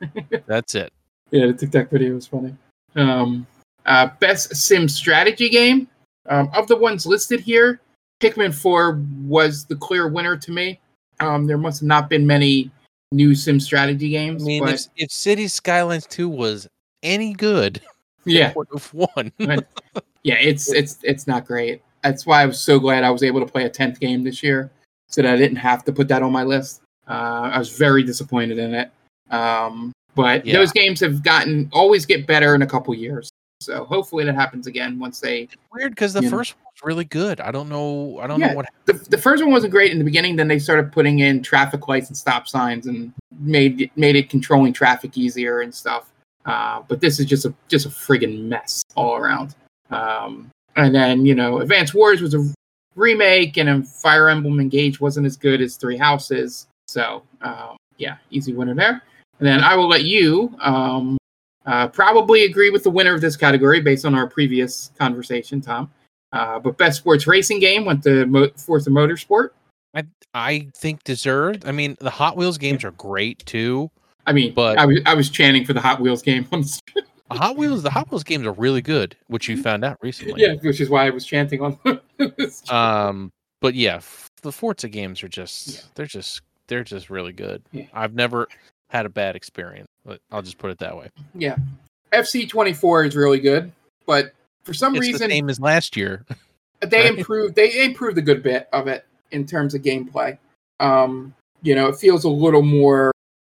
that's it. Yeah, the TikTok video was funny. Um, uh, best sim strategy game um, of the ones listed here, Pikmin Four was the clear winner to me. Um, there must have not been many new sim strategy games. I mean, but if, if Cities Skylines Two was any good, yeah, would have won. yeah, it's it's it's not great. That's why I was so glad I was able to play a tenth game this year, so that I didn't have to put that on my list. Uh, I was very disappointed in it. Um, but Yeah. those games have gotten always get better in a couple years. So hopefully that happens again once they. Weird because the You know. first one was really good. I don't know. I don't Yeah. know what. The, the first one wasn't great in the beginning. Then they started putting in traffic lights and stop signs and made it- made it controlling traffic easier and stuff. Uh, but this is just a just a friggin' mess all around. Um, and then you know, Advanced Wars was a remake, and Fire Emblem Engage wasn't as good as Three Houses. So um, yeah, easy winner there. And then I will let you um, Uh, probably agree with the winner of this category based on our previous conversation, Tom. Uh, but best sports racing game went to Mo- Forza Motorsport. I I think deserved. I mean, the Hot Wheels games are great too. I mean, But- I was I was chanting for the Hot Wheels game. on the Hot Wheels, the Hot Wheels games are really good, which you found out recently. yeah, which is why I was chanting on. Um, but yeah, the Forza games are just Yeah. they're just they're just really good. Yeah. I've never had a bad experience. But I'll just put it that way. yeah, FC twenty four is really good, but for some It's reason the same as last year. they improved they improved a good bit of it in terms of gameplay um you know it feels a little more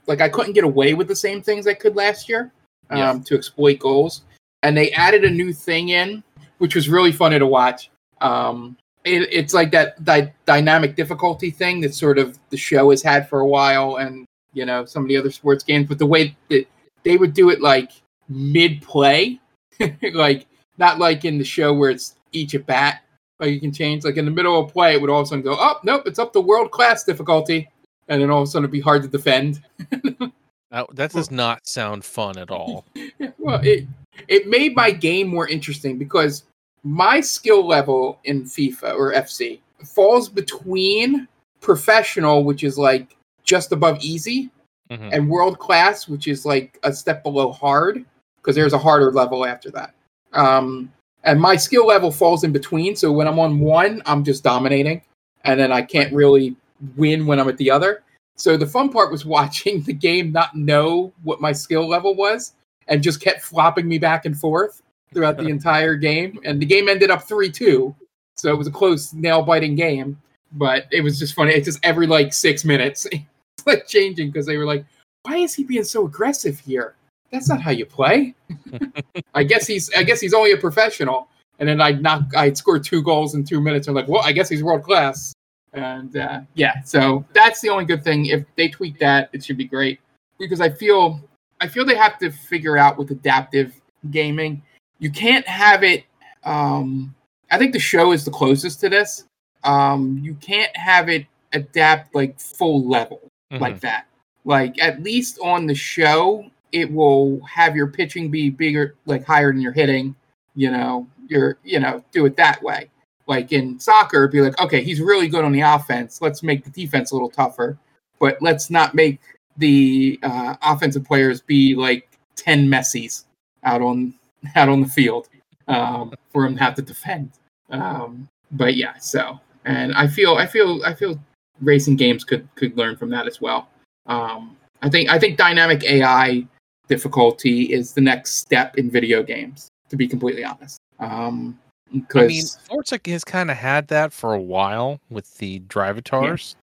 like i couldn't get away with the same things i could last year um Yeah. to exploit goals and they added a new thing in which was really funny to watch um it, it's like that dy- dynamic difficulty thing that sort of the show has had for a while and you know some of the other sports games but the way that they would do it like mid play like not like in the show where it's each at bat like you can change like in the middle of play it would all of a sudden go oh nope it's up to world class difficulty and then all of a sudden it'd be hard to defend That, that does not sound fun at all. Yeah, well it it made my game more interesting because my skill level in FIFA or FC falls between professional which is like just above easy Mhm. and world class which is like a step below hard because there's a harder level after that. Um and my skill level falls in between so when i'm on one i'm just dominating and then i can't really win when i'm at the other. So the fun part was watching the game not know what my skill level was and just kept flopping me back and forth throughout the entire game and the game ended up 3-2 so it was a close nail biting game but it was just funny. It's just every like six minutes like changing because they were like why is he being so aggressive here that's not how you play I guess he's I guess he's only a professional. And then I'd knock I'd score two goals in two minutes. I'm like, well, I guess he's world class. And uh, yeah, so that's the only good thing. If they tweak that, it should be great. Because I feel I feel they have to figure out with adaptive gaming. You can't have it um I think the show is the closest to this. Um you can't have it adapt like full level Mhm. like that. Like at least on the show, it will have your pitching be bigger, like higher than your hitting. You know, your you know, do it that way. Like in soccer, be like, okay, he's really good on the offense. Let's make the defense a little tougher, but let's not make the uh, offensive players be like ten Messi's out on out on the field um, for him to have to defend. Um, but yeah, so and I feel I feel I feel racing games could could learn from that as well. Um, I think I think dynamic AI difficulty is the next step in video games. To be completely honest, um, because I mean, Forza has kind of had that for a while with the drivatars.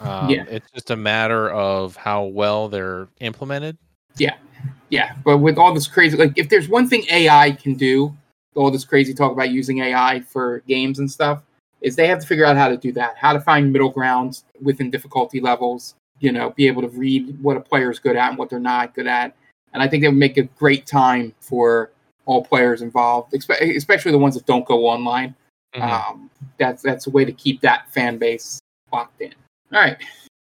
Um, Yeah. It's just a matter of how well they're implemented. Yeah, yeah, but with all this crazy, like if there's one thing AI can do, all this crazy talk about using AI for games and stuff, is they have to figure out how to do that, how to find middle grounds within difficulty levels. You know, be able to read what a player is good at and what they're not good at, and I think it would make a great time for all players involved, especially the ones that don't go online. Mhm. Um, that's that's a way to keep that fan base locked in. All right,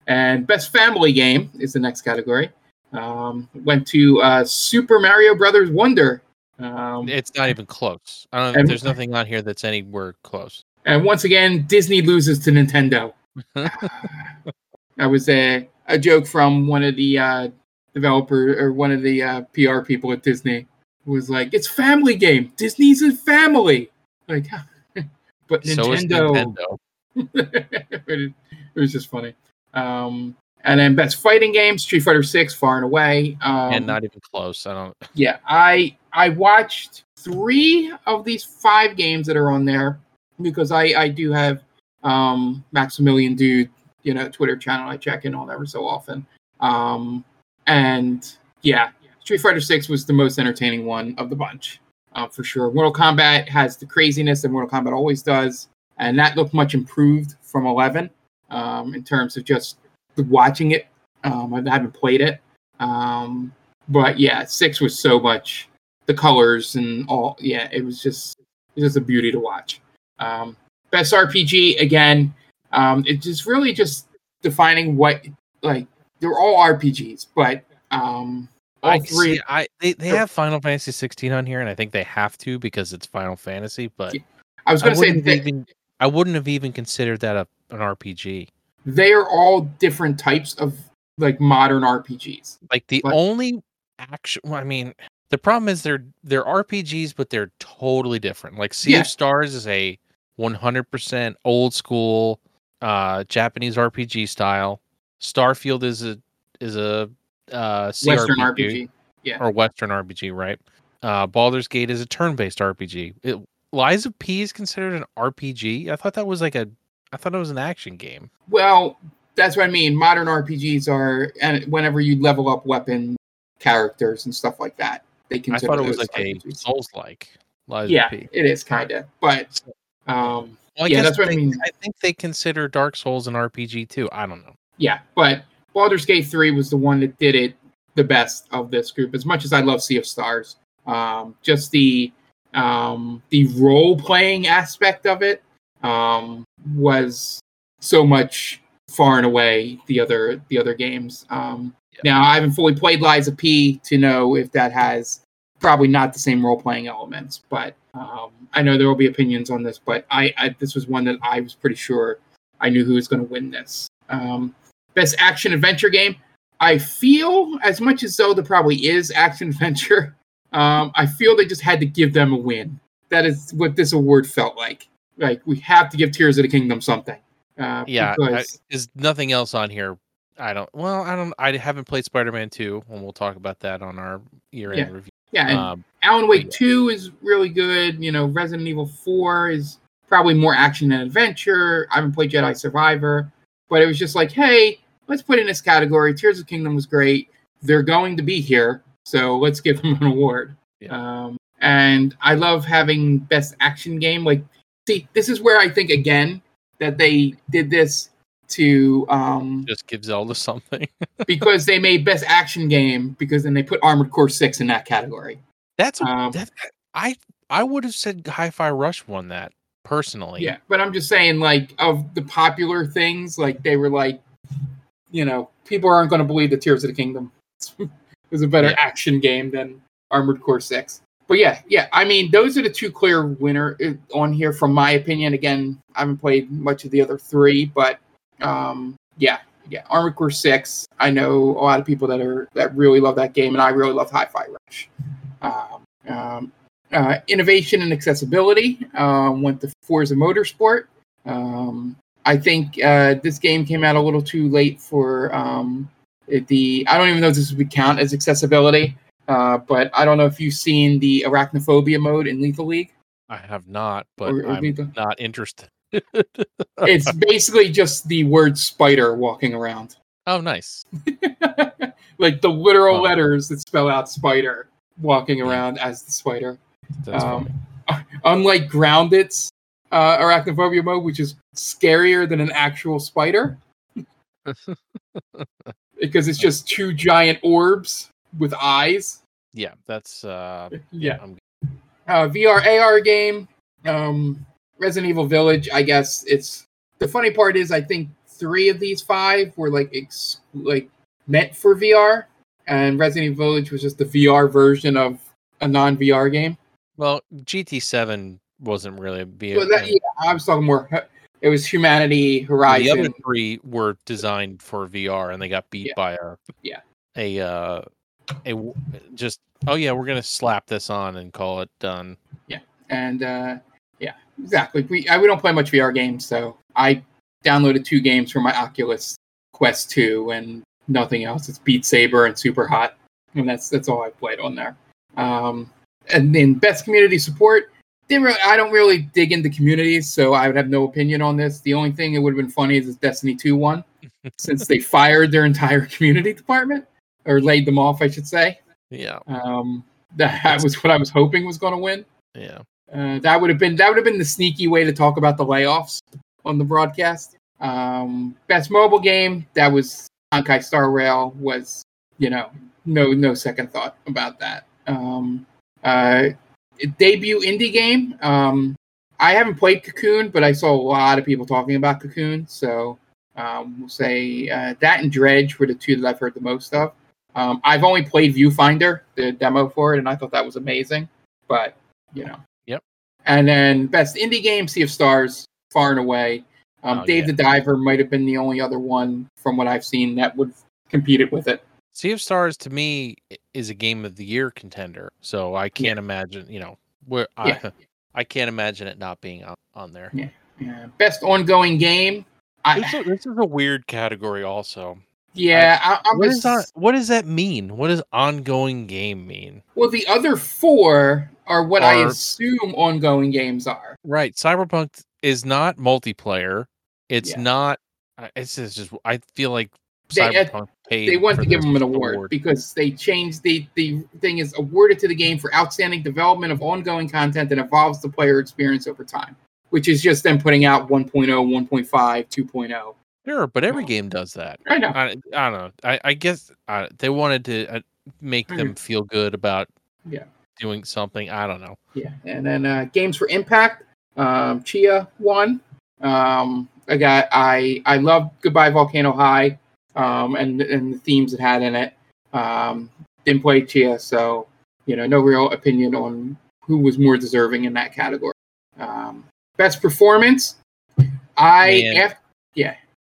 and best family game is the next category. Um, went to uh, Super Mario Brothers Wonder, um, It's not even close. I don't. And- there's nothing on here that's anywhere close. And once again Disney loses to Nintendo. that was a a joke from one of the uh, developer or one of the uh, PR people at Disney. Who was like, "It's family game. Disney's a family." Like, but So Nintendo. Nintendo. it was just funny. Um, and then best fighting game, Street Fighter Six, far and away. Um, and not even close. I don't. yeah, I I watched three of these five games that are on there because I I do have um Maximilian Dood, you know, Twitter channel I check in on every so often. Um, and yeah, Street Fighter Six was the most entertaining one of the bunch, uh, for sure. Mortal Kombat has the craziness that Mortal Kombat always does, and that looked much improved from Eleven um, in terms of just watching it. Um, I haven't played it, um, but yeah, six was so much the colors and all. Yeah, it was just it was just a beauty to watch. Um, best RPG again. Um, it's just really just defining what like they're all RPGs, but um, all I three. see. I they, they have Final Fantasy 16 on here, and I think they have to because it's Final Fantasy. But Yeah, I was going to say that even I wouldn't have even considered that a, an RPG. they are all different types of like modern RPGs. Like the But- only action. I mean, the problem is they're they're RPGs, but they're totally different. Like Sea Yeah. of Stars is a 100% old school uh Japanese RPG style. Starfield is a is a uh Western CRPG. RPG. or Western RPG, right? Uh, Baldur's Gate is a turn-based RPG. It, Lies of P is considered an RPG. I thought that was like a, I thought it was an action game. Well, that's what I mean. Modern RPGs are, and whenever you level up weapon characters and stuff like that, they can be. I thought it was like a Souls-like. Lies Yeah, of P. it is kind of, but um, Well, I yeah, that's what I mean. I think they consider Dark Souls an RPG too. I don't know. yeah. But Baldur's Gate three was the one that did it the best of this group. As much as I love Sea of Stars, um, just the um, the role playing aspect of it um, was so much far and away the other the other games. Um, Yeah. Now I haven't fully played Lies of P to know if that has probably not the same role playing elements, but um, I know there will be opinions on this. But I, I this was one that I was pretty sure I knew who was going to win this. Um, best action adventure game. I feel as much as Zelda probably is action adventure. Um, I feel they just had to give them a win. That is what this award felt like. Like we have to give Tears of the Kingdom something. Uh, Yeah, I, is nothing else on here. I don't. Well, I don't. I haven't played Spider-Man 2, and we'll talk about that on our year-end Yeah. review. Yeah, and Um, Alan Wake yeah. 2 is really good. You know, Resident Evil 4 is probably more action and adventure. I haven't played Jedi Survivor, but it was just like, hey, let's put in this category. Tears of Kingdom was great. They're going to be here, so let's give them an award. Yeah. Um, and I love having best action game. Like, see, this is where I think again that they did this to um, just give Zelda something. because they made best action game because then they put Armored Core 6 in that category. That's a, Um, that, I I would have said Hi-Fi Rush won that personally. Yeah, but I'm just saying, like, of the popular things, like they were like, you know, people aren't going to believe the Tears of the Kingdom was a better Yeah. action game than Armored Core Six. But yeah, yeah, I mean, those are the two clear winner uh, on here, from my opinion. Again, I haven't played much of the other three, but um, yeah, yeah, Armored Core Six. I know a lot of people that are that really love that game, and I really love Hi-Fi Rush. Um, um, uh, innovation and accessibility um, went to Forza Motorsport. Um, I think uh, this game came out a little too late for um, the. I don't even know if this would count as accessibility, uh, but I don't know if you've seen the arachnophobia mode in Lethal League. I have not, but Or- or I'm Lethal- not interested. It's basically just the word spider walking around, oh, nice. like the literal Oh. letters that spell out spider walking around as the spider. Um, unlike Grounded's uh, arachnophobia mode, which is scarier than an actual spider, because it's just two giant orbs with eyes. Yeah, that's uh Yeah. I'm Uh, VR AR game, um, Resident Evil Village. I guess it's the funny part is I think three of these five were like ex- like meant for VR, and Resident Evil Village was just the VR version of a non VR game. well, GT7 wasn't really a V- Well, that, yeah, I was talking more. It was Humanity Horizon. the other three were designed for VR and they got beat Yeah. by a Yeah. a uh a just oh yeah we're gonna slap this on and call it done. Yeah, and uh, exactly. We I, we don't play much VR games, so I downloaded two games for my Oculus Quest Two and nothing else. It's Beat Saber and Super Hot, and that's that's all I played on there. Um, and then best community support. Didn't really, I don't really dig into communities, so I would have no opinion on this. The only thing that would have been funny is Destiny Two won, since they fired their entire community department or laid them off, I should say. Yeah, Um, that was what I was hoping was going to win. yeah. Uh, that would have been that would have been the sneaky way to talk about the layoffs on the broadcast. Um, best mobile game that was Honkai Star Rail was you know no no second thought about that. Um, uh, debut indie game. Um, I haven't played Cocoon, but I saw a lot of people talking about Cocoon, so um, we'll say uh, that and Dredge were the two that I've heard the most of. Um, I've only played Viewfinder, the demo for it, and I thought that was amazing. But you know. And then best indie game, Sea of Stars, far and away. Um, Oh, Dave yeah. the Diver might have been the only other one from what I've seen that would compete it with it. Sea of Stars to me is a game of the year contender, so I can't imagine. You know, where I, Yeah. I can't imagine it not being on, on there. Yeah. Best ongoing game. This, I, is, this is a weird category, also. Yeah, I, I'm What just, is that? What does that mean? What does ongoing game mean? well, the other four are what I assume ongoing games are. Right, Cyberpunk is not multiplayer. It's Yeah. not. It's just, just. I feel like They- uh, Cyberpunk paid. They want to give them an award, because they changed the the thing is awarded to the game for outstanding development of ongoing content that evolves the player experience over time, which is just them putting out 1.0, 1.5, 2.0. Sure, but every game does that. I know. I, I don't know. I, I guess uh, they wanted to uh, make them feel good about Yeah. doing something. I don't know. Yeah, and then uh, games for impact. Um, Tchia won. Um, I got I I love Goodbye Volcano High, um, and and the themes it had in it. Um, didn't play Tchia, so you know no real opinion on who was more deserving in that category. Um, best performance. I Man. af-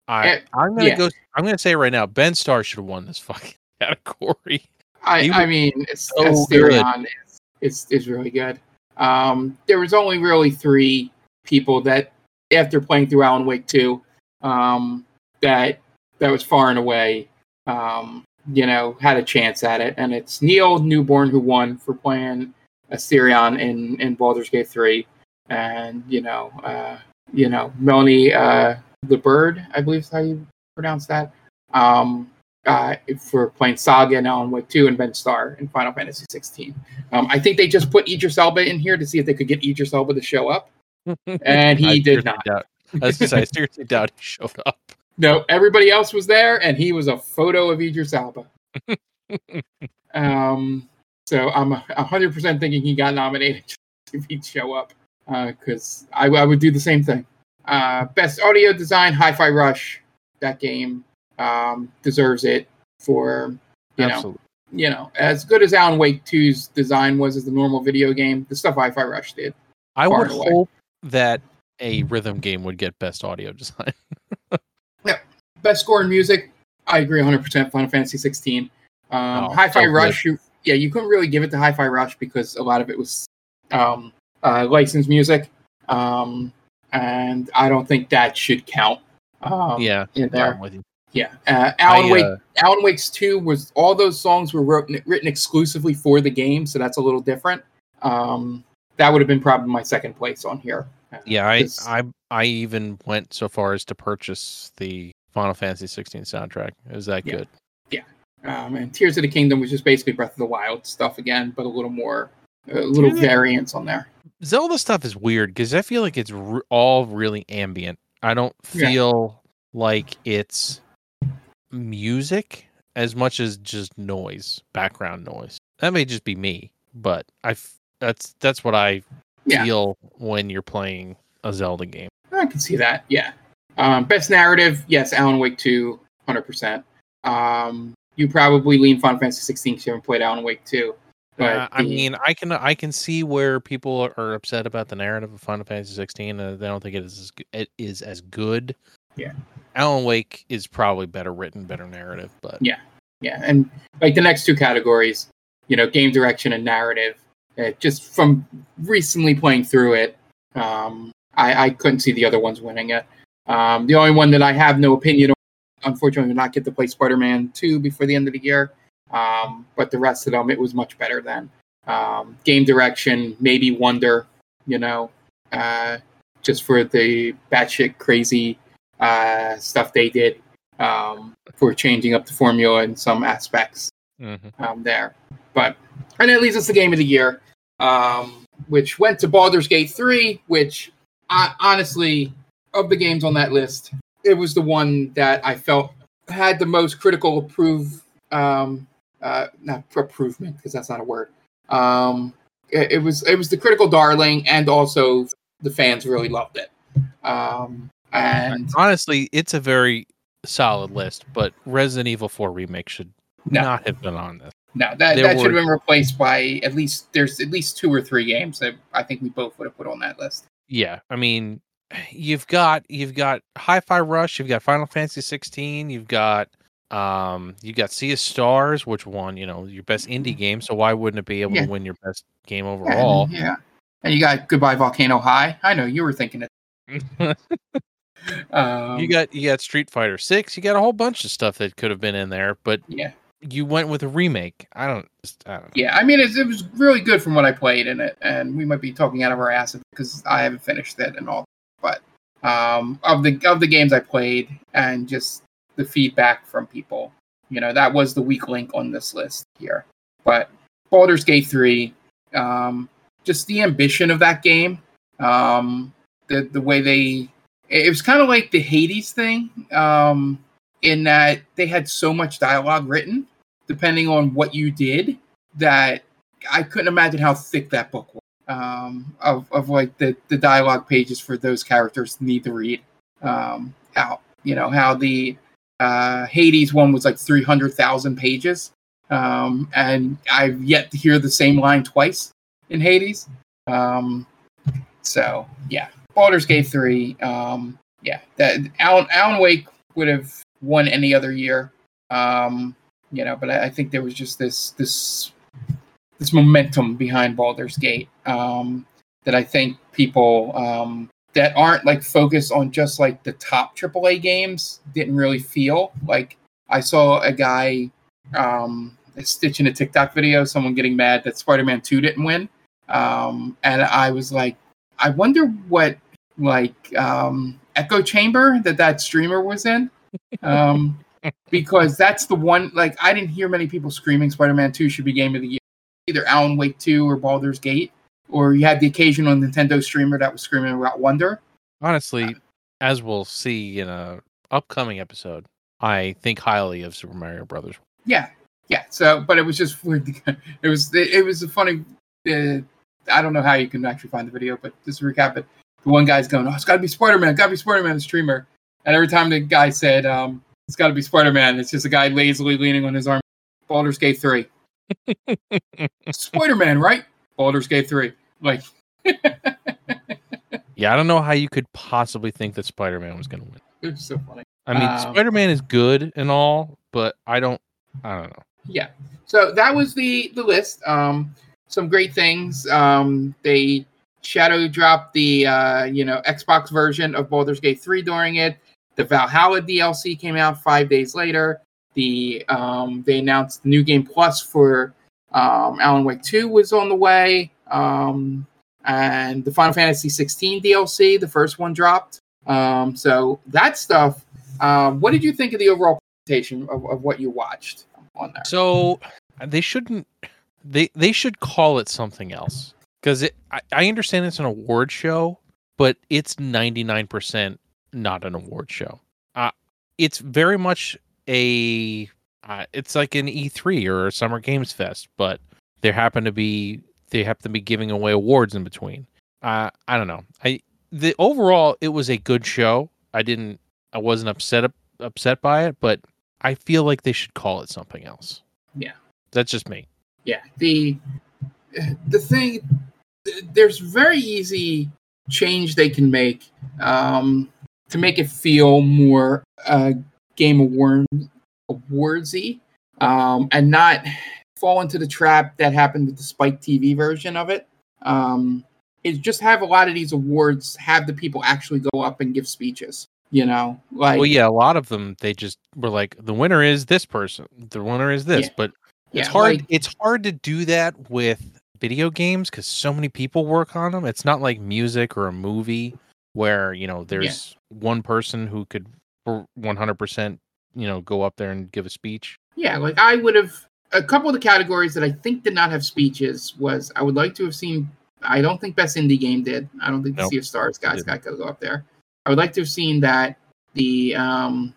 I I'm gonna yeah. go. I'm gonna say right now, Ben Starr should have won this fucking category. I, I mean, it's, so Astarion is, is is really good. Um, there was only really three people that, after playing through Alan Wake two, um, that that was far and away, um, you know, had a chance at it, and it's Neil Newbon who won for playing Astarion in in Baldur's Gate three, and you know, uh, you know, Melanie uh, the Bird, I believe is how you pronounce that. Um, uh, for playing Saga and Alan Wake 2 and Ben Starr in Final Fantasy 16. Um, I think they just put Idris Elba in here to see if they could get Idris Elba to show up, and he did not. Doubt, I was say, I seriously doubt he showed up. No, everybody else was there, and he was a photo of Idris Elba. um, so I'm 100% thinking he got nominated if he'd show up, because I, I would do the same thing. Uh, best audio design, Hi-Fi Rush. That game um, deserves it for you know you know, as good as Alan Wake 2's design was as the normal video game, the stuff Hi-Fi Rush did. I would hope that a rhythm game would get best audio design. yeah, Best score in music, I agree 100%. Final Fantasy 16. Um, Oh, Hi-Fi so. Rush, you, yeah, you couldn't really give it to Hi-Fi Rush because a lot of it was um, uh, licensed music, um, and I don't think that should count. Um, yeah, in there, yeah. Uh, Alan I, Wake uh, Alan Wake's 2 was all those songs were wrote, written exclusively for the game, so that's a little different. Um, that would have been probably my second place on here. Uh, yeah, I, I, I even went so far as to purchase the Final Fantasy 16 soundtrack. It was that Yeah. good. um, and Tears of the Kingdom was just basically Breath of the Wild stuff again, but a little more, a little Yeah. variance on there. Zelda stuff is weird because I feel like it's re- all really ambient. I don't Yeah. feel like it's music as much as just noise, background noise. That may just be me, but I f- that's that's what I Yeah. feel when you're playing a Zelda game. I can see that. Yeah. Um, best narrative, yes, Alan Wake 2, 100%. Um, you probably lean Final Fantasy 16 because you haven't played Alan Wake 2. Uh, I mean, I can I can see where people are upset about the narrative of Final Fantasy 16. Uh, they don't think it is as, it is as good. Yeah. Alan Wake is probably better written, better narrative, but Yeah. yeah, and like the next two categories, you know, game direction and narrative. Uh, just from recently playing through it, um, I, I couldn't see the other ones winning it. Um, the only one that I have no opinion on, unfortunately, did not get to play Spider-Man 2 before the end of the year. Um, but the rest of them, it was much better than. Um, game direction, maybe Wonder, you know, uh, just for the batshit crazy uh, stuff they did um, for changing up the formula in some aspects Mhm. um, there. But and that leads us to game of the year, um, which went to Baldur's Gate three. Which I, honestly, of the games on that list, it was the one that I felt had the most critical approve, um, uh, not improvement because that's not a word. Um, it, it was it was the critical darling, and also the fans really loved it. Um, and honestly, it's a very solid list. But Resident Evil 4 remake should no. not have been on this. No, that, that were... should have been replaced by at least there's at least two or three games that I think we both would have put on that list. Yeah, I mean, you've got you've got Hi-Fi Rush, you've got Final Fantasy 16, you've got um you got Sea of Stars, which won, you know, your best indie mm-hmm. game. So why wouldn't it be able yeah. to win your best game overall? Yeah, yeah. And you got Goodbye Volcano High. I know you were thinking it. um, you got you got Street Fighter Six. You got a whole bunch of stuff that could have been in there, but yeah, you went with a remake. I don't. I don't know. Yeah, I mean it, it was really good from what I played in it, and we might be talking out of our ass because I haven't finished it and all. But um, of the of the games I played and just the feedback from people, you know, that was the weak link on this list here. But Baldur's Gate three, um, just the ambition of that game, um, the the way they, it was kind of like the Hades thing. Um, in that they had so much dialogue written, depending on what you did, that I couldn't imagine how thick that book was. Um, of, of like the, the dialogue pages for those characters need to read. Um, how you know how the uh, Hades one was like three hundred thousand pages, um, and I've yet to hear the same line twice in Hades. Um, so yeah, Baldur's Gate three. Um, yeah, that Alan Alan Wake would have won any other year. Um, you know, but I, I, think there was just this this this momentum behind Baldur's Gate um, that I think people um, that aren't like focused on just like the top AAA games didn't really feel like. I saw a guy um, stitching a TikTok video, someone getting mad that Spider-Man Two didn't win, um, and I was like, I wonder what like um, echo chamber that that streamer was in um, because that's the one. Like, I didn't hear many people screaming Spider-Man Two should be game of the year. Either Alan Wake Two or Baldur's Gate, or you had the occasional Nintendo streamer that was screaming about Wonder. Honestly, uh, as we'll see in a upcoming episode, I think highly of Super Mario Brothers. Yeah, yeah. So, but it was just weird. It was it was a funny. Uh, I don't know how you can actually find the video, but just to recap it, the one guy's going, "Oh, it's got to be Spider Man. Got to be Spider Man." The streamer, and every time the guy said, um, it's got to be Spider Man, it's just a guy lazily leaning on his arm. Baldur's Gate 3. Spider Man, right? Baldur's Gate 3. Like, yeah, I don't know how you could possibly think that Spider Man was going to win. It's so funny. I mean, um, Spider Man is good and all, but I don't, I don't know. Yeah. So that was the the list. Um, some great things. Um, they shadow dropped the uh, you know Xbox version of Baldur's Gate 3 during it. The Valhalla DLC came out five days later. The um, they announced new game plus for um, Alan Wake 2 was on the way, um, and the Final Fantasy 16 DLC, the first one dropped. Um, so that stuff. Um, what did you think of the overall presentation of, of what you watched on there? So they shouldn't. They they should call it something else because I, I understand it's an award show, but it's ninety nine percent not an award show. Uh, it's very much a uh, it's like an E3 or a Summer Games Fest, but there happen to be they happen to be giving away awards in between. Uh, I don't know. I the overall it was a good show. I didn't I wasn't upset upset by it, but I feel like they should call it something else. Yeah. That's just me. Yeah. The the thing there's very easy change they can make. Um to make it feel more uh, Game Award awardsy, um, and not fall into the trap that happened with the Spike TV version of it. Um, is just have a lot of these awards have the people actually go up and give speeches. You know, like well, yeah, a lot of them they just were like, the winner is this person, the winner is this, yeah. but it's yeah, hard. Like, it's hard to do that with video games because so many people work on them. It's not like music or a movie where you know there's yeah. one person who could 100% you know go up there and give a speech? Yeah like i would have a couple of the categories that i think did not have speeches was i would like to have seen i don't think best indie game did. I don't think nope. the sea of stars guys got to go up there. I would like to have seen that the um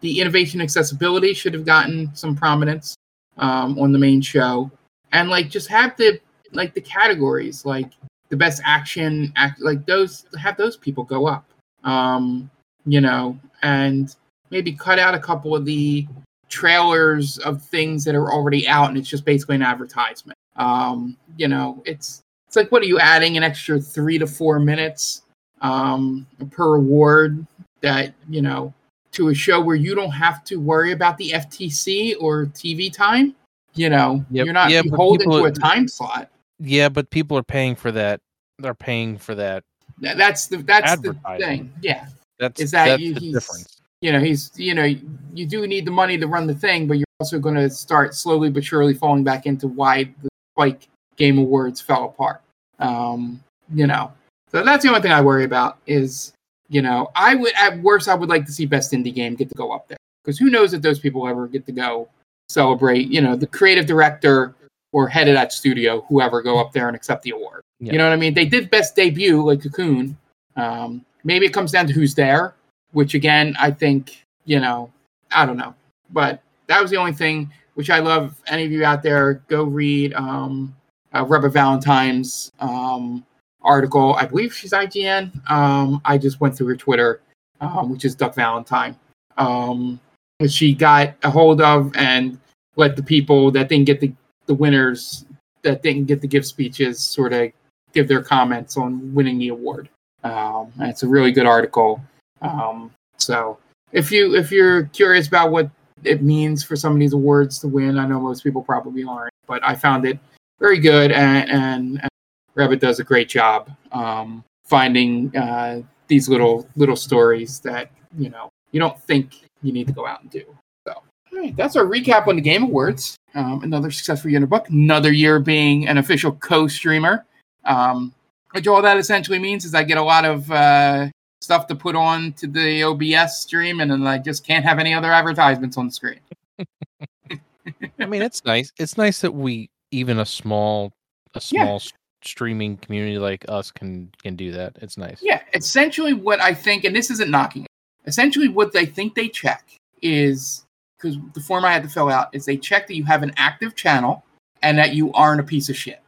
the innovation accessibility should have gotten some prominence um on the main show. And like just have the like the categories like the best action act like those have those people go up um you know and maybe cut out a couple of the trailers of things that are already out, and it's just basically an advertisement. Um, you know, it's it's like what are you adding an extra three to four minutes um, per award that you know to a show where you don't have to worry about the FTC or TV time. You know, Yep. you're not Yeah, beholden to a time slot. Yeah, but people are paying for that. They're paying for that. That's the that's the thing. Yeah, That's Is that that's you- the difference. You know, he's you know you do need the money to run the thing, but you're also going to start slowly but surely falling back into why the Spike Game Awards fell apart. Um, you know, so that's the only thing I worry about is you know I would at worst I would like to see Best Indie Game get to go up there because who knows if those people ever get to go celebrate. You know, the creative director or head of that studio, whoever, go up there and accept the award. Yeah. You know what I mean? They did Best Debut like Cocoon. Um, maybe it comes down to who's there, which again I think you know I don't know, but that was the only thing which I love. Any of you out there, go read um, uh, Rebekah Valentine's um, article. I believe she's IGN. Um, I just went through her Twitter, um, which is Duck Valentine. Um, she got a hold of and let the people that didn't get the, the winners that didn't get the gift speeches sort of give their comments on winning the award. Um, and it's a really good article. Um, so if you if you're curious about what it means for some of these awards to win, I know most people probably aren't, but I found it very good, and and, and Rabbit does a great job um, finding uh, these little little stories that you know you don't think you need to go out and do. So, all right, that's our recap on the Game Awards. Um, another successful year in the book. Another year being an official co-streamer. Um, which all that essentially means is I get a lot of uh, stuff to put on to the OBS stream, and then I just can't have any other advertisements on the screen. I mean, it's nice. It's nice that we even a small a small s streaming community like us can can do that. It's nice. Yeah, essentially what I think, and this isn't knocking it. Essentially, what they think they check is because the form I had to fill out is they check that you have an active channel and that you aren't a piece of shit.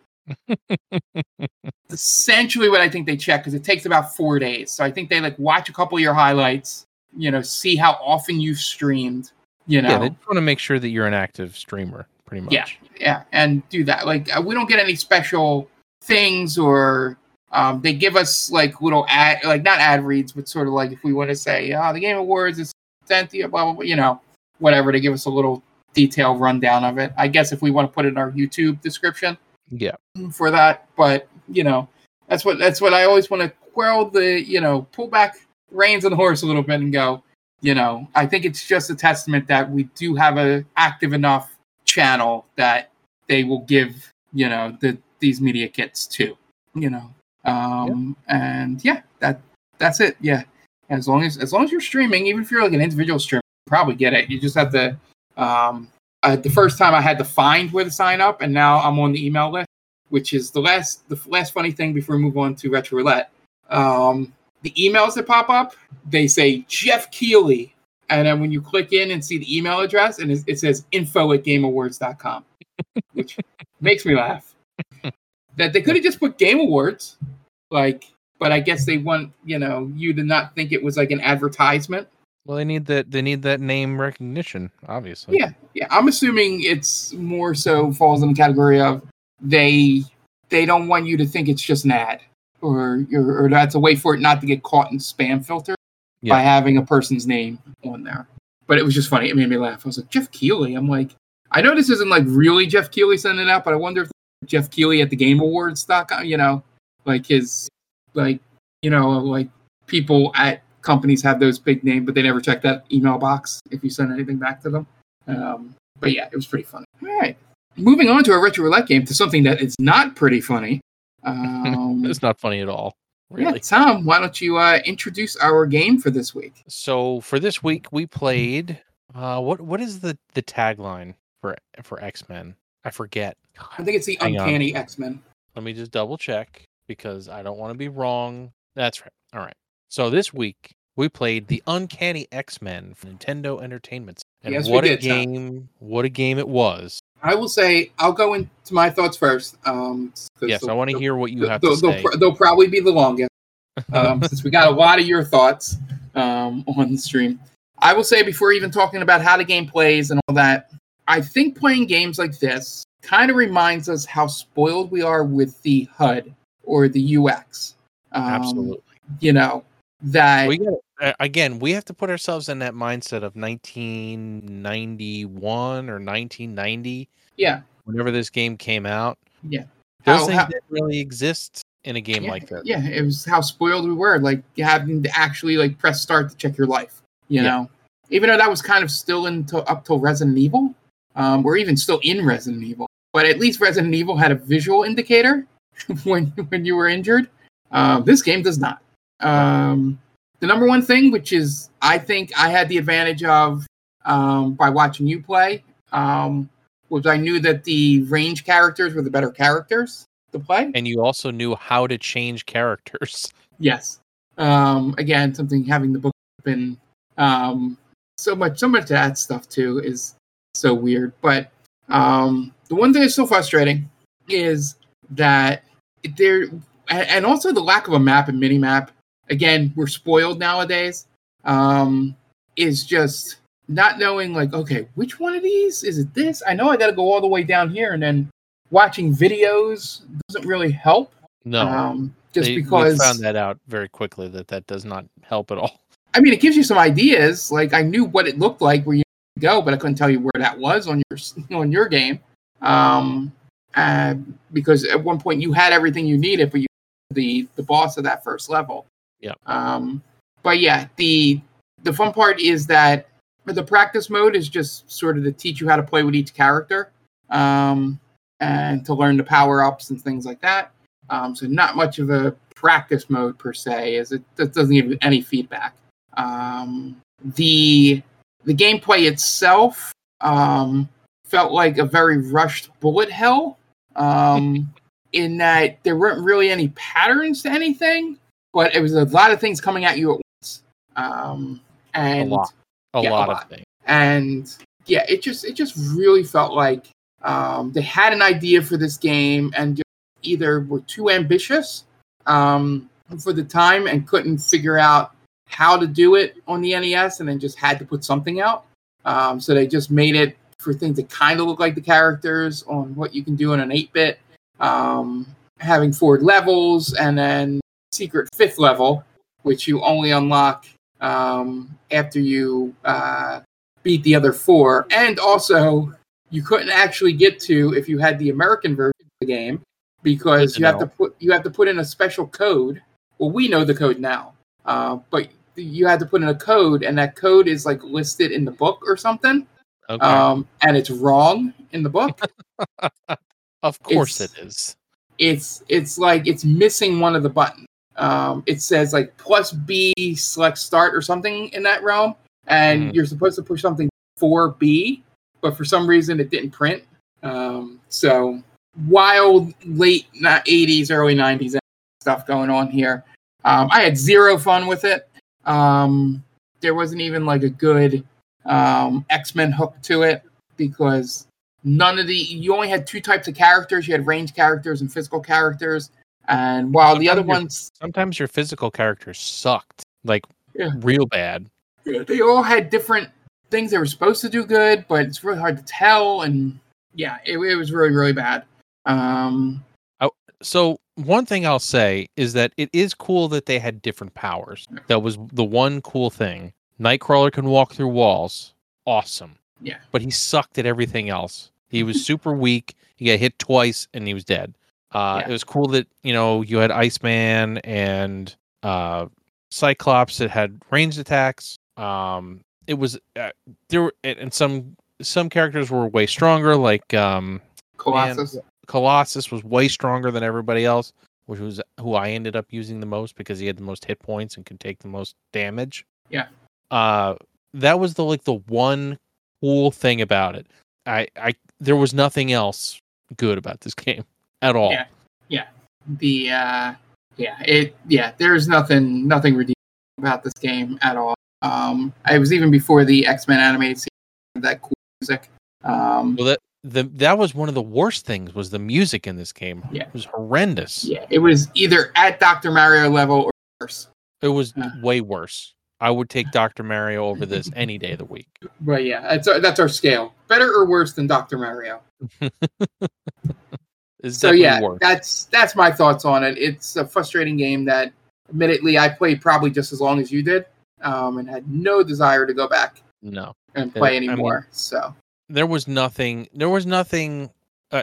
essentially what I think they check because it takes about four days. So I think they like watch a couple of your highlights, you know, see how often you've streamed, you know. Yeah, they want to make sure that you're an active streamer, pretty much. Yeah, yeah, and do that. Like uh, we don't get any special things, or um, they give us like little ad, like not ad reads, but sort of like if we want to say, oh, the Game Awards is sent to you, blah blah blah, you know, whatever. They give us a little detailed rundown of it. I guess if we want to put it in our YouTube description Yeah. for that, but you know, that's what that's what I always want to quell the, you know, pull back reins on the horse a little bit and go. You know, I think it's just a testament that we do have a active enough channel that they will give you know the these media kits to you know um and yeah that that's it yeah as long as as long as you're streaming even if you're like an individual streamer you probably get it you just have to um uh, the first time i had to find where to sign up and now i'm on the email list which is the last the last funny thing before we move on to retro roulette. Um the emails that pop up they say Geoff Keighley and then when you click in and see the email address and it, says info at gameawards.com which makes me laugh. That they could have just put game awards like but i guess they want you know you to not think it was like an advertisement Well, they need that. They need that name recognition, obviously. yeah yeah i'm assuming it's more so falls in the category of they they don't want you to think it's just an ad or or, or that's a way for it not to get caught in spam filter by having a person's name on there but it was just funny it made me laugh i was like Geoff Keighley i'm like i know this isn't like really Geoff Keighley sending it out but i wonder if Geoff Keighley at the game Awards awards.com uh, you know like his like you know like people at companies have those big name, but they never check that email box if you send anything back to them um, but yeah, it was pretty funny. All right. Moving on to a retro roulette game to something that is not pretty funny. Um, It's not funny at all, yeah, really. Tom, why don't you uh, introduce our game for this week? So for this week, we played. Uh, what what is the the tagline for for X Men? I forget. I think it's the Hang. Uncanny X Men. Let me just double check because I don't want to be wrong. That's right. All right. So this week we played the Uncanny X Men for Nintendo Entertainment. And Yes, what a did, Tom. game! What a game it was. I will say, I'll go into my thoughts first. Um, Yes, I want to hear what you have they'll, to they'll say. they'll probably be the longest um, since we got a lot of your thoughts um, on the stream. I will say before even talking about how the game plays and all that, I think playing games like this kind of reminds us how spoiled we are with the HUD or the UX. Um, Absolutely. You know that We got again. We have to put ourselves in that mindset of 1991 or 1990, yeah whenever this game came out. Yeah. Those How- things how- didn't really exist in a game yeah, like that. Yeah, it was how spoiled we were, like having to actually like press start to check your life. You Yeah. know, even though that was kind of still into up till Resident Evil, um, or even still in Resident Evil. But at least Resident Evil had a visual indicator when when you were injured. Uh, this game does not. Um, the number one thing, which is I think I had the advantage of um, by watching you play, um, was I knew that the range characters were the better characters to play. And you also knew how to change characters. Yes. Um, again, something having the book open. Um, so much, so much of that stuff too is so weird. But um, the one thing that's so frustrating is that there, and and also the lack of a map and mini map. Again, we're spoiled nowadays. Um, is just not knowing like, okay, which one of these is it? This I know I got to go all the way down here, and then watching videos doesn't really help. No, Um, just they- because found that out very quickly that that does not help at all. I mean, it gives you some ideas. Like I knew what it looked like where you go, but I couldn't tell you where that was on your on your game. Um, uh, because at one point you had everything you needed, but you the the boss of that first level. Yeah. Um, but yeah, the the fun part is that the practice mode is just sort of to teach you how to play with each character, um, and to learn the power ups and things like that. Um, so not much of a practice mode per se, as it, doesn't give you any feedback. Um, the the gameplay itself um, felt like a very rushed bullet hell, um, in that there weren't really any patterns to anything, but it was a lot of things coming at you at once. Um, and lot. A Yeah, a lot lot. of things. and yeah, it just it just really felt like um, they had an idea for this game and just either were too ambitious um, for the time and couldn't figure out how to do it on the NES, and then just had to put something out. Um, so they just made it for things that kind of look like the characters on what you can do in an 8-bit, um, having four levels, and then secret fifth level, which you only unlock um, after you uh, beat the other four, and also you couldn't actually get to if you had the American version of the game because you have to put you have to put in a special code. Well, we know the code now, uh, but you had to put in a code, and that code is like listed in the book or something, Okay. um, and it's wrong in the book. of course it's- it is. it's it's like it's missing one of the buttons. Um, it says like plus B select start or something in that realm, and Mhm. you're supposed to push something for B, but for some reason it didn't print. Um, so wild late not 80s, early 90s stuff going on here. Um, I had zero fun with it. Um, there wasn't even like a good um, X Men hook to it because none of the you only had two types of characters. You had range characters and physical characters, and while the other Sometimes ones Sometimes your physical characters sucked, like Yeah. real bad. Yeah, they all had different things they were supposed to do good, but it's really hard to tell. And yeah, it, it was really really bad. Um, So one thing I'll say is that it is cool that they had different powers. That was the one cool thing. Nightcrawler can walk through walls. Awesome. Yeah. But he sucked at everything else. He was super weak. He got hit twice and he was dead. Uh, Yeah. It was cool that you know you had Iceman and uh, Cyclops that had ranged attacks. Um, it was uh, there were and and some some characters were way stronger, like um, Colossus. Colossus was way stronger than everybody else, which was who I ended up using the most because he had the most hit points and could take the most damage. Yeah. Uh that was the like the one cool thing about it. I I there was nothing else good about this game at all. Yeah. Yeah. The uh yeah it yeah there's nothing nothing redeemable about this game at all um it was even before the x-men animated series that cool music um Well that the that was one of the worst things was the music in this game. Yeah. It was horrendous. yeah it was either at dr mario level or worse It was Yeah. way worse. I would take Dr. Mario over this any day of the week. But yeah, that's our, that's our scale. Better or worse than Dr. Mario? It's so yeah, worse. that's that's my thoughts on it. It's a frustrating game that, admittedly, I played probably just as long as you did, um, and had no desire to go back no. and play I mean- anymore. so there was nothing there was nothing uh,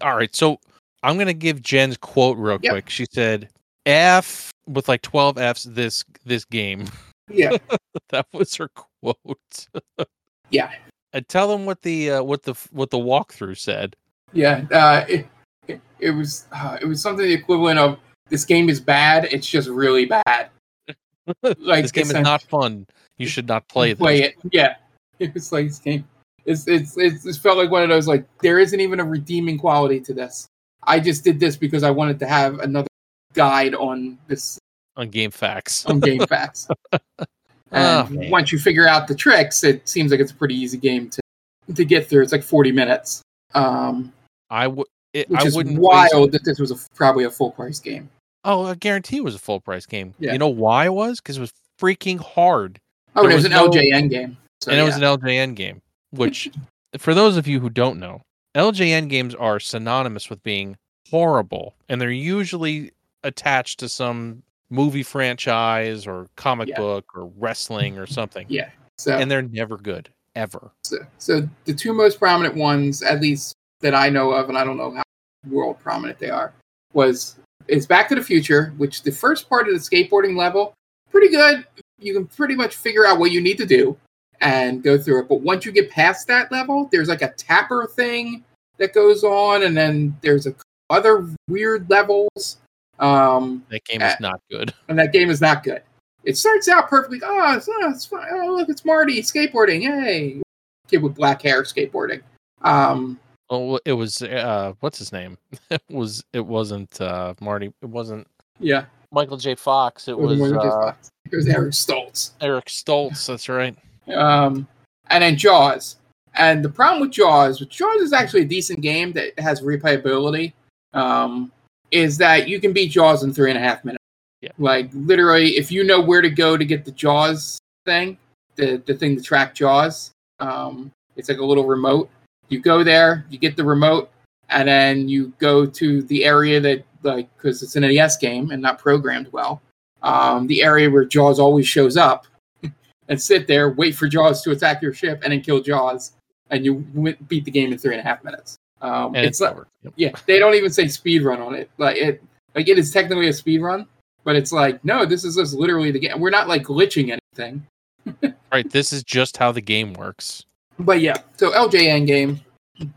all right so i'm gonna give jen's quote real Yep. quick she said f with like 12 f's this this game yeah, that was her quote yeah, and tell them what the uh, what the what the walkthrough said yeah. Uh, it, it, it was uh, it was something the equivalent of this game is bad. It's just really bad. Like this game is not fun you should not play this play it. Yeah, it was like this game. It's, it's it's it felt like one of those like there isn't even a redeeming quality to this. I just did this because I wanted to have another guide on this on GameFAQs on game facts. Oh, And man. once you figure out the tricks, it seems like it's a pretty easy game to to get through. It's like forty minutes, um, i would it, which i is wouldn't wild that this was a, probably a full price game. oh i guarantee it was a full price game Yeah. you know why it was because it was freaking hard Oh, There it was, was an no- LJN game. So, and it was an LJN game, which, for those of you who don't know, LJN games are synonymous with being horrible, and they're usually attached to some movie franchise or comic Yeah. book or wrestling or something, yeah. So and they're never good ever. So, so the two most prominent ones, at least that I know of, and I don't know how world prominent they are, was is Back to the Future, which the first part of the skateboarding level, pretty good. You can pretty much figure out what you need to do and go through it. But once you get past that level, there's like a tapper thing that goes on, and then there's a other weird levels. Um, That game Uh, is not good. and that game is not good. It starts out perfectly. Oh, it's, oh, it's fine. Oh, look, it's Marty skateboarding. Yay! Kid with black hair skateboarding. Um, Oh, it was uh, what's his name? It was it wasn't uh, Marty. It wasn't yeah. Michael J. Fox. It was It uh, was Eric Stoltz. Eric Stoltz. That's right. Um, and then Jaws. And the problem with Jaws, which Jaws is actually a decent game that has replayability, um, is that you can beat Jaws in three and a half minutes. Yeah. Like literally, if you know where to go to get the Jaws thing, the the thing to track Jaws, um, it's like a little remote. You go there, you get the remote, and then you go to the area that like because it's an NES game and not programmed well. Um, the area where Jaws always shows up, and sit there, wait for Jaws to attack your ship, and then kill Jaws, and you win- beat the game in three and a half minutes. Um, And it's it's, like, over. Yep. yeah, they don't even say speed run on it. Like it, like it is technically a speed run, but it's like no, this is just literally the game. We're not like glitching anything. Right. This is just how the game works. But yeah, so LJN game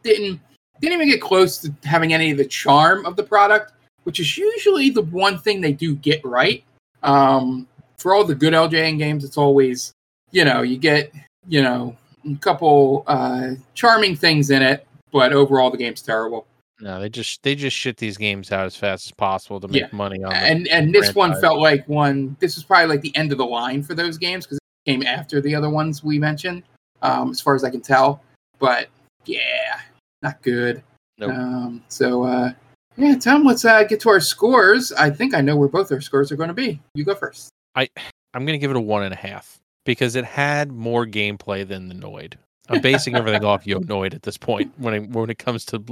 didn't didn't even get close to having any of the charm of the product, which is usually the one thing they do get right. Um, for all the good LJN games, it's always you know you get you know a couple uh, charming things in it, but overall the game's terrible. No, they just they just shit these games out as fast as possible to make Yeah. money on and and this one felt like one. This was probably like the end of the line for those games because it came after the other ones we mentioned, um, as far as I can tell. But yeah, not good. Nope. Um, so uh, yeah, Tom, let's uh, get to our scores. I think I know where both our scores are going to be. You go first. I I'm gonna give it a one and a half because it had more gameplay than the Noid. I'm basing everything off Yo Noid at this point when it when it comes to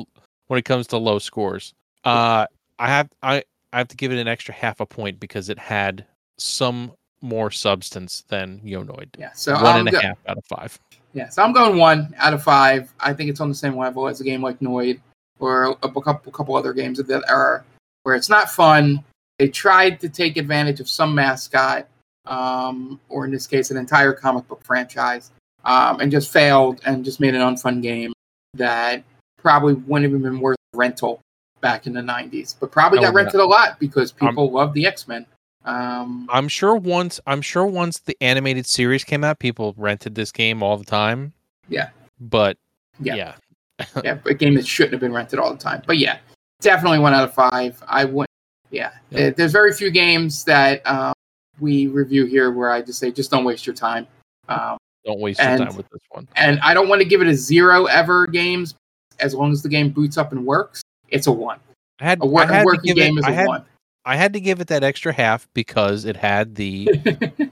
when it comes to low scores. Uh, I have I I have to give it an extra half a point because it had some more substance than Yo Noid. Yeah, so One I'm and a half out of five. Yeah, so I'm going one out of five. I think it's on the same level as a game like Noid or a, a couple couple other games of that are where it's not fun. They tried to take advantage of some mascot, um, or in this case, an entire comic book franchise, um, and just failed and just made an unfun game that probably wouldn't have been worth rental back in the '90s, but probably got not- rented a lot because Um, people love the X Men. Um, I'm sure once I'm sure once the animated series came out, people rented this game all the time. Yeah. But Yeah. yeah. yeah, a game that shouldn't have been rented all the time. But yeah, definitely one out of five. I would. Yeah, Yep. Uh, there's very few games that um, we review here where I just say just don't waste your time. Um, Don't waste And- your time with this one. and I don't want to give it a zero ever games. As long as the game boots up and works, it's a one. I had A, wor- I had a working game it, is a had one. I had to give it that extra half because it had the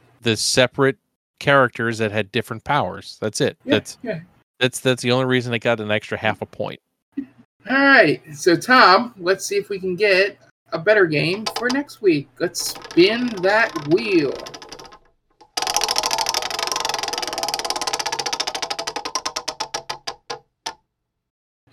the separate characters that had different powers. That's it. Yeah, that's yeah. that's that's the only reason it got an extra half a point. All right. So, Tom, let's see if we can get a better game for next week. Let's spin that wheel.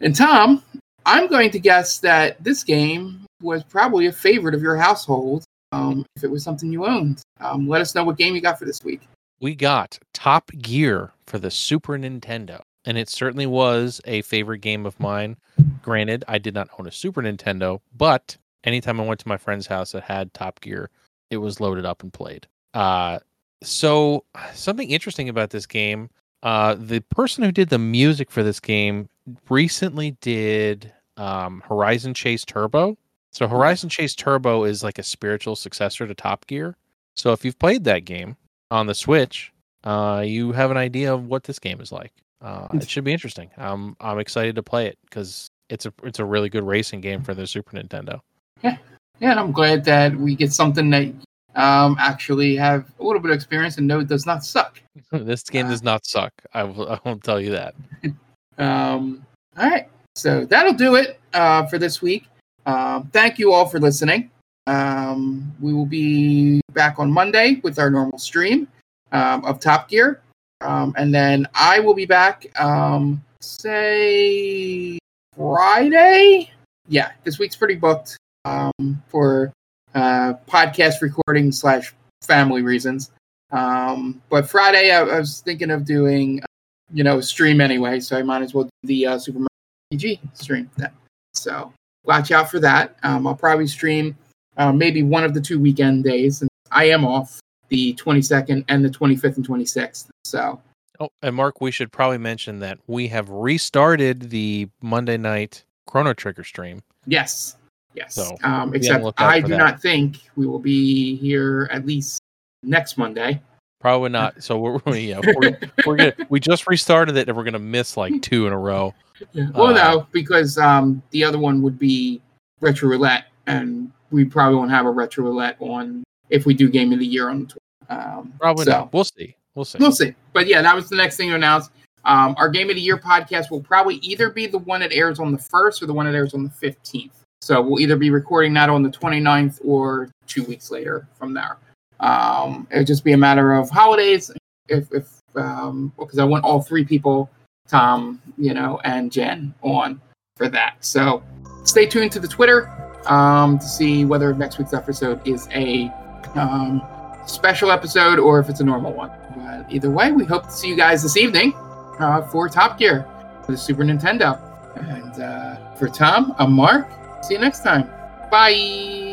And, Tom, I'm going to guess that this game was probably a favorite of your household um, if it was something you owned. Um, let us know what game you got for this week. We got Top Gear for the Super Nintendo, and it certainly was a favorite game of mine. Granted, I did not own a Super Nintendo, but anytime I went to my friend's house that had Top Gear, it was loaded up and played. Uh, so something interesting about this game, uh, the person who did the music for this game recently did um, Horizon Chase Turbo. So Horizon Chase Turbo is like a spiritual successor to Top Gear. So if you've played that game on the Switch, uh, you have an idea of what this game is like. Uh, it should be interesting. I'm I'm excited to play it because it's a it's a really good racing game for the Super Nintendo. Yeah, and I'm glad that we get something that um, actually have a little bit of experience and know it does not suck. this game does not suck. I will I won't tell you that. Um, all right, so that'll do it uh, for this week. Um, thank you all for listening. Um, we will be back on Monday with our normal stream um, of Top Gear. Um, and then I will be back, um, say, Friday. Yeah, this week's pretty booked um, for uh, podcast recording slash family reasons. But Friday, I, I was thinking of doing, you know, a stream anyway, so I might as well do the uh, Super Mario RPG stream then. So watch out for that. Um, I'll probably stream uh, maybe one of the two weekend days, and I am off the 22nd and the 25th and 26th. So Oh, and Mark, we should probably mention that we have restarted the Monday night Chrono Trigger stream. yes, yes. So, um, be on the except I do that. not think we will be here at least next Monday. Probably not. So we're yeah, we're, we're gonna we just restarted it and we're gonna miss like two in a row. Well, Uh, no, because um, the other one would be retro roulette, and we probably won't have a retro roulette on if we do game of the year on. Um, Probably so, not. We'll see. We'll see. We'll see. But yeah, that was the next thing to announce. Um, our Game of the Year podcast will probably either be the one that airs on the 1st or the one that airs on the 15th. So we'll either be recording that on the 29th or two weeks later from there. Um, it'll just be a matter of holidays. If, if um, because I want all three people, Tom, you know, and Jen on for that. So stay tuned to the Twitter um, to see whether next week's episode is a um, special episode or if it's a normal one. But either way, we hope to see you guys this evening uh, for Top Gear for the Super Nintendo. And uh, for Tom, I'm Mark. See you next time. Bye.